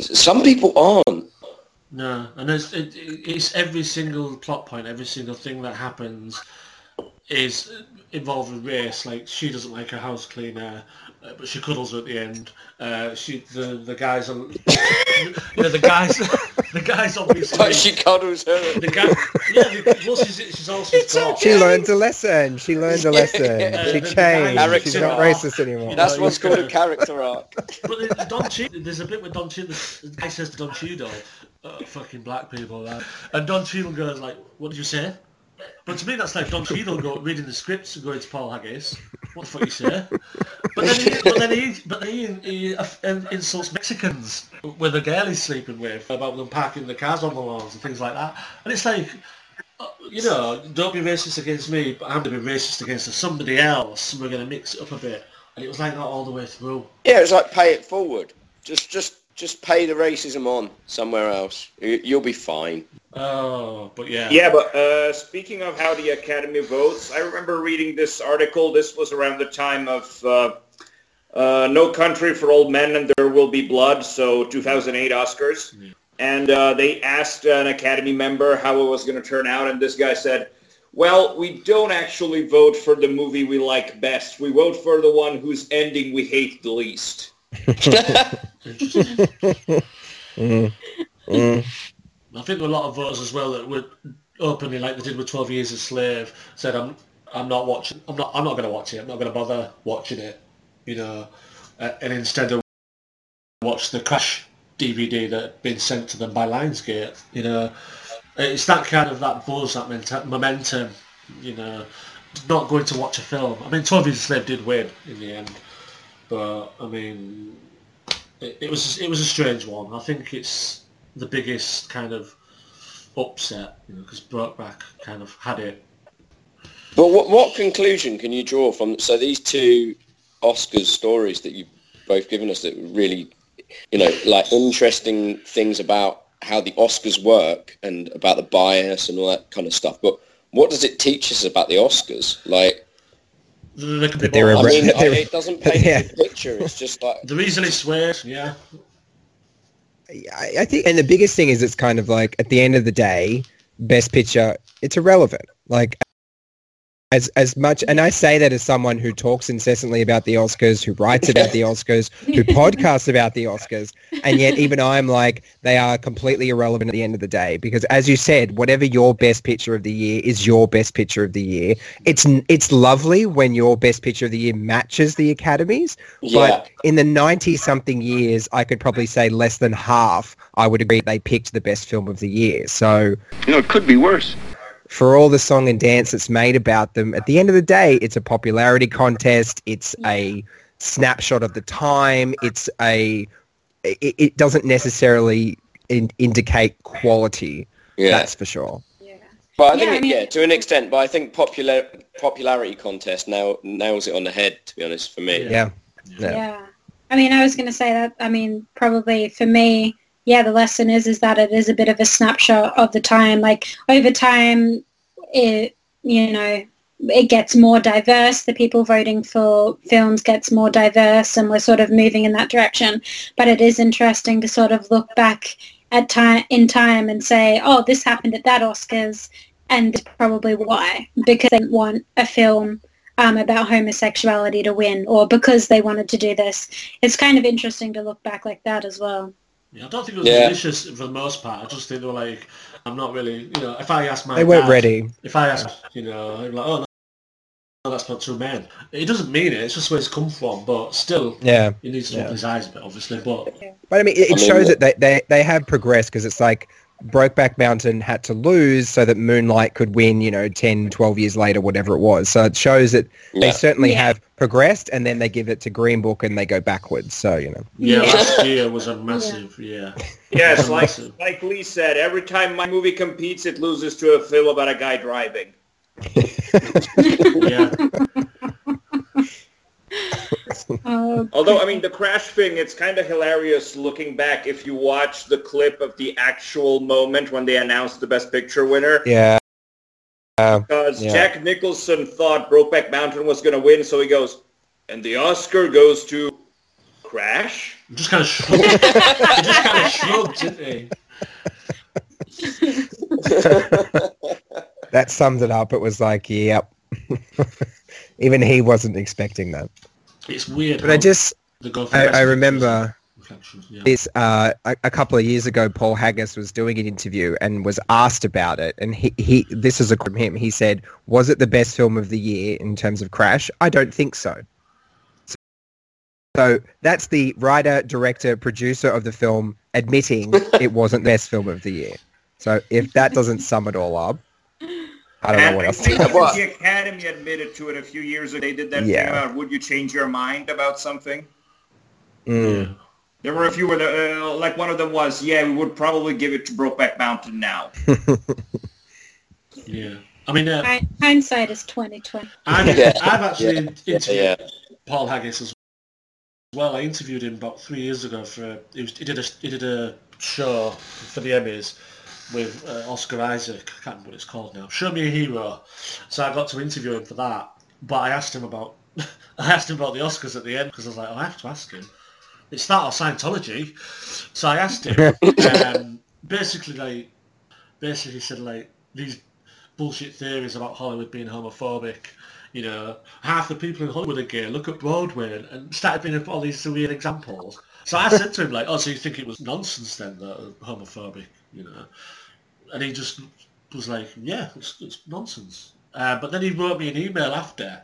some people aren't. No, and it's, it, it's every single plot point, every single thing that happens is involved with race. Like she doesn't like her house cleaner, uh, but she cuddles her at the end. Uh, she the the guys are, you know, the guys <laughs> the guys obviously. But she cuddles her. The guy, yeah, the- well, she's, she's also got. She learned a lesson. She learned a lesson. Yeah. She The- the changed. guy- She's not racist anymore. That's know, what's called a character arc. But there's Don Cheadle, there's a bit with Don Cheadle, the guy says to Don Cheadle, uh, fucking black people, that. And Don Cheadle goes like, what did you say? But to me that's like Don Cheadle go, reading the scripts and going to Paul Haggis. What the fuck you say? But then he, but then he, but then he, he uh, insults Mexicans with the girl he's sleeping with about them parking the cars on the lawns and things like that. And it's like, uh, you know, don't be racist against me, but I'm going to be racist against somebody else. And we're going to mix it up a bit. And it was like that all the way through. Yeah, it was like pay it forward. Just, just, just pay the racism on somewhere else. You, you'll be fine. Oh, but yeah. Yeah, but uh, speaking of how the Academy votes, I remember reading this article. This was around the time of uh, uh, No Country for Old Men and There Will Be Blood, so 2008 Oscars. And uh, they asked an Academy member how it was going to turn out, and this guy said, well, we don't actually vote for the movie we like best. We vote for the one whose ending we hate the least. <laughs> <laughs> Mm. Mm. I think a lot of voters as well that would openly, like they did with Twelve Years a Slave, said, "I'm, I'm not watching. I'm not. I'm not going to watch it. I'm not going to bother watching it." You know, uh, and instead of watch the Crash DVD that had been sent to them by Lionsgate. You know, it's that kind of that buzz, that momentum. You know, not going to watch a film. I mean, Twelve Years a Slave did win in the end, but I mean, it, was it was a strange one. I think it's the biggest kind of upset, you know, because Brokeback kind of had it. But what, what conclusion can you draw from so these two Oscars stories that you've both given us that really, you know, like interesting things about how the Oscars work and about the bias and all that kind of stuff. But what does it teach us about the Oscars? Like, That they're I a- mean, they're- it doesn't paint <laughs> yeah. a good picture. It's just like They're easily swayed, yeah. I, I think, and the biggest thing is it's kind of like at the end of the day, best picture, it's irrelevant. Like as as much, and I say that as someone who talks incessantly about the Oscars, who writes about the Oscars, who <laughs> podcasts about the Oscars, and yet even I'm like they are completely irrelevant at the end of the day because, as you said, whatever your best picture of the year is your best picture of the year. It's it's lovely when your best picture of the year matches the Academies, Yeah. but in the 90 something years, I could probably say less than half, I would agree they picked the best film of the year. So, You know, it could be worse. For all the song and dance that's made about them, at the end of the day, it's a popularity contest. It's a snapshot of the time. It's a, it, it doesn't necessarily in, indicate quality. Yeah. That's for sure. But I think, Yeah, I mean- yeah, to an extent. But I think popular popularity contest now nails it on the head. To be honest, for me. Yeah. Yeah. I mean, I was going to say that. I mean, probably for me, yeah, the lesson is is that it is a bit of a snapshot of the time. Like over time, it you know it gets more diverse. The people voting for films gets more diverse, and we're sort of moving in that direction. But it is interesting to sort of look back at time in time and say, oh, this happened at that Oscars, and probably why because they want a film um, about homosexuality to win or because they wanted to do this. It's kind of interesting to look back like that as well. Yeah, I don't think it was Yeah. malicious for the most part. I just think they were like, I'm not really, you know, if I ask my They weren't dad- ready. If I ask, you know, I'm like, oh, no, no, that's not true, man. It doesn't mean it. It's just where it's come from. But still, Yeah. he needs to Yeah. open his eyes a bit, obviously. But But I mean, it, I it mean, shows what- that they, they, they have progressed because it's like Brokeback Mountain had to lose so that Moonlight could win, you know, 10, 12 years later, whatever it was. So it shows that they certainly Yeah. have progressed and then they give it to Green Book and they go backwards. So, you know. yeah, Yeah. last year was a massive, yeah. Yes, <laughs> like like Lee said, every time my movie competes, it loses to a film about a guy driving. <laughs> yeah. <laughs> Oh, Although, I mean, the crash thing, it's kind of hilarious looking back if you watch the clip of the actual moment when they announced the Best Picture winner. Yeah. Uh, Because Yeah. Jack Nicholson thought Brokeback Mountain was going to win, so he goes, and the Oscar goes to Crash? Just kind of shrugged. just kind of shrugged, didn't he? <laughs> that sums it up. It was like, yep. <laughs> Even he wasn't expecting that. It's weird. But I just, they go for I, I remember yeah. this uh, a, a couple of years ago paul haggis was doing an interview and was asked about it and he, he this is a from him he said was it the best film of the year in terms of crash i don't think so so, so that's the writer director producer of the film admitting <laughs> it wasn't the best film of the year so if that doesn't sum it all up I don't know what I else. think to the Academy admitted to it a few years ago. They did that Yeah. thing about would you change your mind about something? Mm. There were a few where, the, uh, like one of them was, yeah, we would probably give it to Brokeback Mountain now. <laughs> Yeah. I mean, uh, Hi- Hindsight is 2020. I've, Yeah. I've actually Yeah. interviewed Yeah. Paul Haggis as well. I interviewed him about three years ago for he, was, he did a he did a show for the Emmys with uh, Oscar Isaac. I can't remember what it's called now. Show Me a Hero. So I got to interview him for that. But I asked him about <laughs> I asked him about the Oscars at the end because I was like, oh, I have to ask him. It's that or Scientology. So I asked him. <laughs> um, basically, like, basically said like these bullshit theories about Hollywood being homophobic. You know, half the people in Hollywood are gay. Look at Broadway, and, started bringing up all these weird examples. So I said to him like, "Oh, so you think it was nonsense then that uh, homophobic?" You know, and he just was like, "Yeah, it's, it's nonsense." Uh, but then he wrote me an email after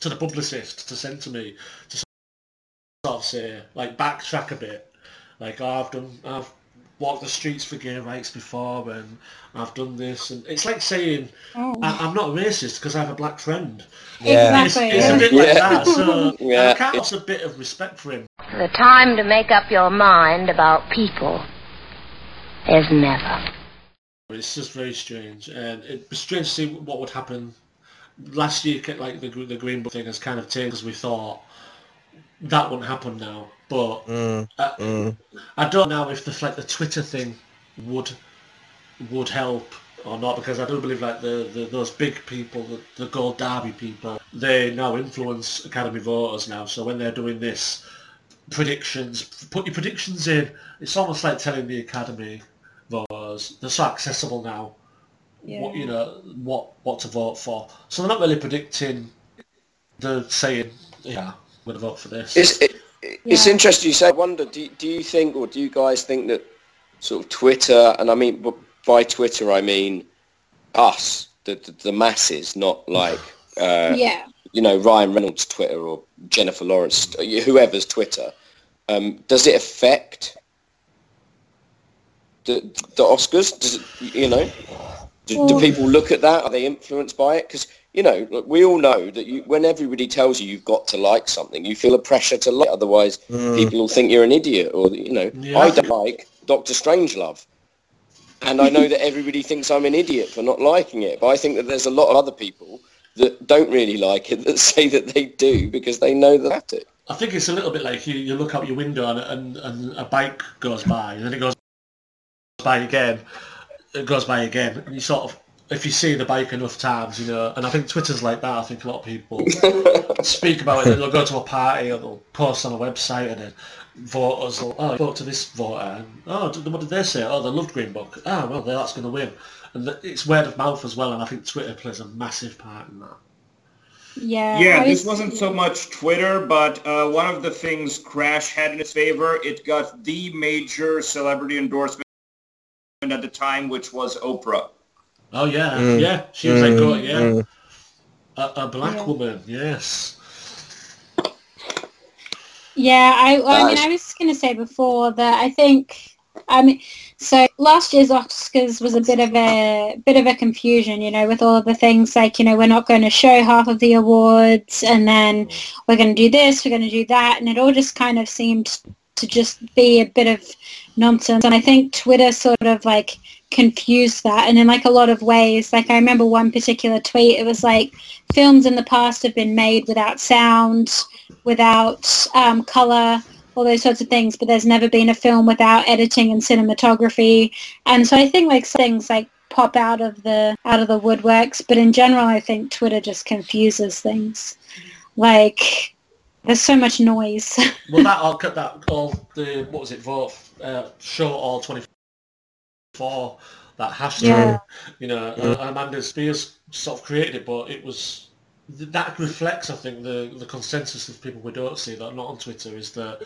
to the publicist to send to me to sort of say, like, backtrack a bit. Like, oh, I've done, I've walked the streets for gay rights before, and I've done this, and it's like saying, Oh. I, I'm not racist because I have a black friend. Yeah. It's, Exactly, it's a yeah. bit like Yeah. that. So <laughs> Yeah. I can't have a bit of respect for him. The time to make up your mind about people is never. It's just very strange, and it was strange to see what would happen. Last year, like the the Green Book thing has kind of taken because we thought that wouldn't happen now, but Mm. uh, Mm. I don't know if the like the Twitter thing would would help or not because I do believe like the, the those big people, the, the Gold Derby people, they now influence Academy voters now. So when they're doing this predictions, put your predictions in. It's almost like telling the Academy voters they're so accessible now. What you know what what to vote for. So they're not really predicting. They're saying, yeah, I'm going to vote for this. It's, it, it's Yeah. interesting you say. I wonder, do, do you think, or do you guys think that sort of Twitter, and I mean by Twitter I mean us, the the, the masses, not like uh, Yeah. you know Ryan Reynolds' Twitter or Jennifer Lawrence, whoever's Twitter. Um, does it affect the the Oscars? Does it, you know? Do, do people look at that? Are they influenced by it? Because you know, look, we all know that you, when everybody tells you you've got to like something, you feel a pressure to like. Otherwise, Mm. people will think you're an idiot. Or you know, Yeah. I don't like Doctor Strangelove, and I know that everybody thinks I'm an idiot for not liking it. But I think that there's a lot of other people that don't really like it that <laughs> say that they do because they know that it. I think it's a little bit like you, you look out your window and, and, and a bike goes by and then it goes by again, it goes by again, and you sort of, if you see the bike enough times, you know, and I think Twitter's like that, I think a lot of people <laughs> speak about it, they'll go to a party or they'll post on a website and then voters will, oh, I vote to this voter, and oh, what did they say? Oh, they loved Green Book. Oh, well, that's going to win. And it's word of mouth as well, and I think Twitter plays a massive part in that. Yeah. Yeah, I this was- wasn't so much Twitter, but uh, one of the things Crash had in its favor, it got the major celebrity endorsement at the time, which was Oprah. Oh yeah, Mm. yeah, she was like, Mm, oh, yeah, mm. a, a black Yeah. woman, yes. Yeah, I, I mean, I was going to say before that I think, I mean, so last year's Oscars was a bit of a bit of a confusion, you know, with all of the things like, you know, we're not going to show half of the awards, and then we're going to do this, we're going to do that, and it all just kind of seemed to just be a bit of nonsense. And I think Twitter sort of like confused that, and in like a lot of ways, like I remember one particular tweet, it was like films in the past have been made without sound without um, color, all those sorts of things, but there's never been a film without editing and cinematography. And so I think like things like pop out of the out of the woodworks, but in general, I think Twitter just confuses things. Like there's so much noise. <laughs> Well, that all cut that all the what was it? for? uh, show all twenty four. That hashtag, Yeah. you know, uh, Amanda Spears sort of created it, but it was that reflects, I think, the the consensus of people we don't see that are not on Twitter is that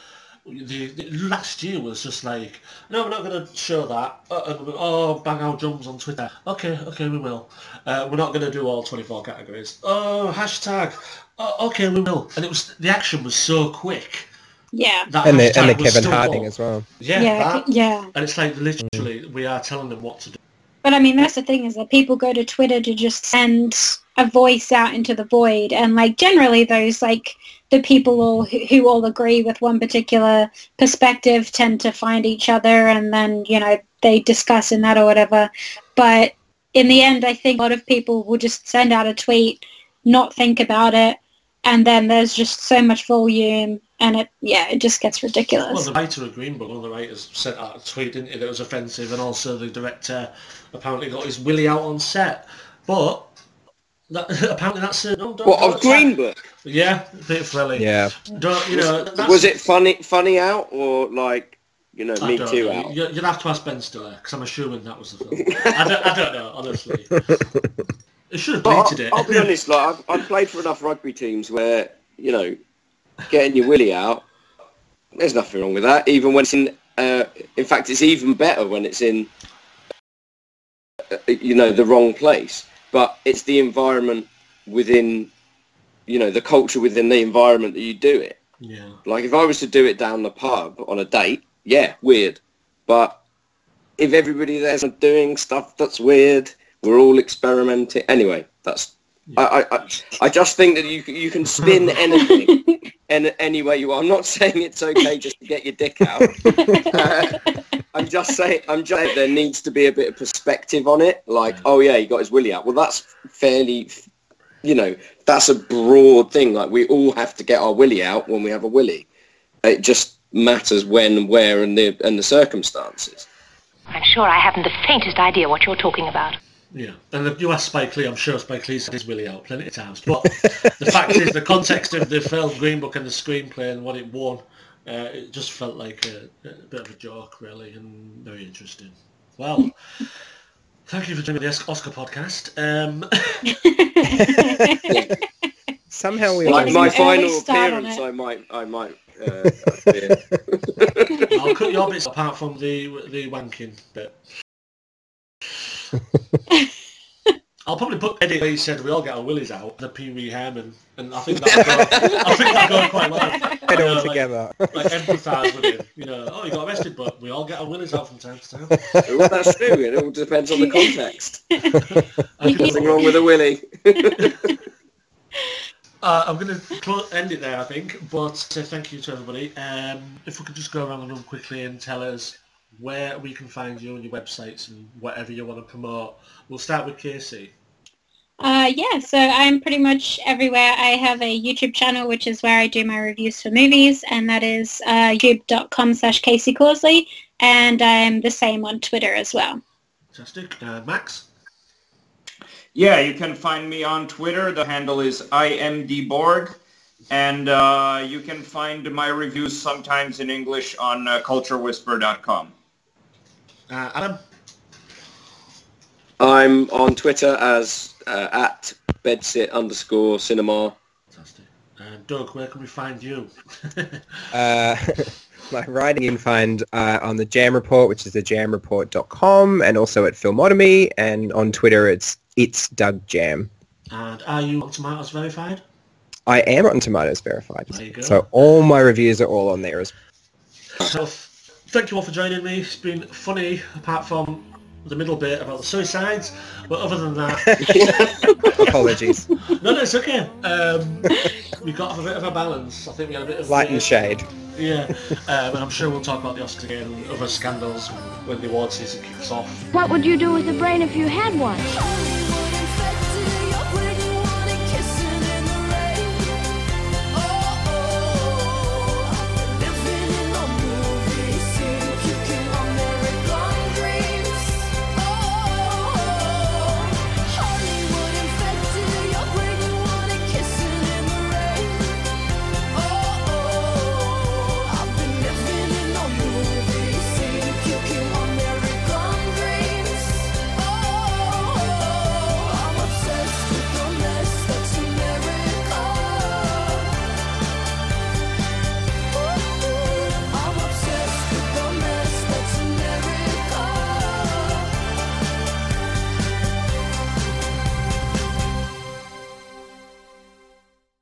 the, the last year was just like, no, we're not going to show that. Uh, oh, bang our drums on Twitter. Okay, okay, we will. Uh, we're not going to do all 24 categories. Oh, hashtag. Oh, okay, we will. And it was the action was so quick. yeah. That And the, and the hashtag was Kevin still Harding up. as well. Yeah, Yeah, that. yeah. And it's like literally we are telling them what to do. But I mean, that's the thing is that people go to Twitter to just send a voice out into the void, and like generally those like the people all who, who all agree with one particular perspective tend to find each other, and then you know they discuss in that or whatever. But in the end, I think a lot of people will just send out a tweet, not think about it, and then there's just so much volume, and it yeah, it just gets ridiculous. Well, the writer of Green Book, one of the writers, sent out a tweet, didn't he, that was offensive, and also the director apparently got his willy out on set. But that, <laughs> apparently that's a, no, don't, What of Green Book? Yeah, a bit frilly. Yeah. Don't you know? that's- Was it funny funny out or like you know I Me Too know. out? You- You'd have to ask Ben Stiller because I'm assuming that was the film. I, don't, I don't know, honestly. <laughs> It should have it. I'll, I'll be <laughs> honest, like I've, I've played for enough rugby teams where you know getting your willy out. There's nothing wrong with that. Even when it's in, uh, in fact, it's even better when it's in, uh, you know, the wrong place. But it's the environment within, you know, the culture within the environment that you do it. Yeah. Like if I was to do it down the pub on a date, yeah, weird. But if everybody there's doing stuff that's weird, we're all experimenting. Anyway, that's I, I, I, I just think that you can- you can spin <laughs> anything in any way you want. I'm not saying it's okay just to get your dick out. Uh, <laughs> I'm just saying I'm just saying there needs to be a bit of perspective on it. Like, oh yeah, he got his willy out. Well, that's fairly, you know, that's a broad thing. Like we all have to get our willy out when we have a willy. It just matters when, where, and the and the circumstances. I'm sure I haven't the faintest idea what you're talking about. Yeah, and if you ask Spike Lee, I'm sure Spike Lee's had his willy out plenty of times. But <laughs> the fact is, the context of the film Green Book and the screenplay and what it won, uh, it just felt like a, a bit of a joke, really, and very interesting. Well, thank you for joining the Oscar podcast. Um, <laughs> Somehow we Like my final appearance. I might, I might. Uh, <laughs> I'll cut your bits apart from the the wanking bit. I'll probably put edit where he said we all get our willies out, the Pee Wee Herman, and I think that'll go, I think that'll go quite well. Get all know, together. Like, like empathise with him. You know, oh, you got arrested, but we all get our willies out from time to time. well, that's true. It all depends on the context. <laughs> Nothing wrong with a willy. <laughs> Uh, I'm going to clo- end it there, I think, but say thank you to everybody. Um, if we could just go around the room quickly and tell us where we can find you on your websites and whatever you want to promote. We'll start with Casey. Uh, yeah, so I'm pretty much everywhere. I have a YouTube channel, which is where I do my reviews for movies, and that is uh, youtube.com slash Casey Corsley, and I'm the same on Twitter as well. Fantastic. Uh, Max? Yeah, you can find me on Twitter. The handle is imdborg. And uh, you can find my reviews sometimes in English on uh, culturewhisper.com. Uh, Adam? I'm on Twitter as uh, at bedsit underscore cinema. And Doug, where can we find you? <laughs> Uh, <laughs> my writing you can find uh, on the Jam Report, which is the jamreport.com, and also at Filmotomy, and on Twitter it's it's Doug Jam. and are you on Tomatoes verified? I am Rotten Tomatoes verified, There you go. so all my reviews are all on there as So, thank you all for joining me. It's been funny, apart from the middle bit about the suicides. But other than that, <laughs> Apologies. no, no, it's okay. Um, we got a bit of a balance. I think we had a bit of Light and shade. Yeah, um, and I'm sure we'll talk about the Oscars again and other scandals when the award season kicks off. What would you do with a brain if you had one?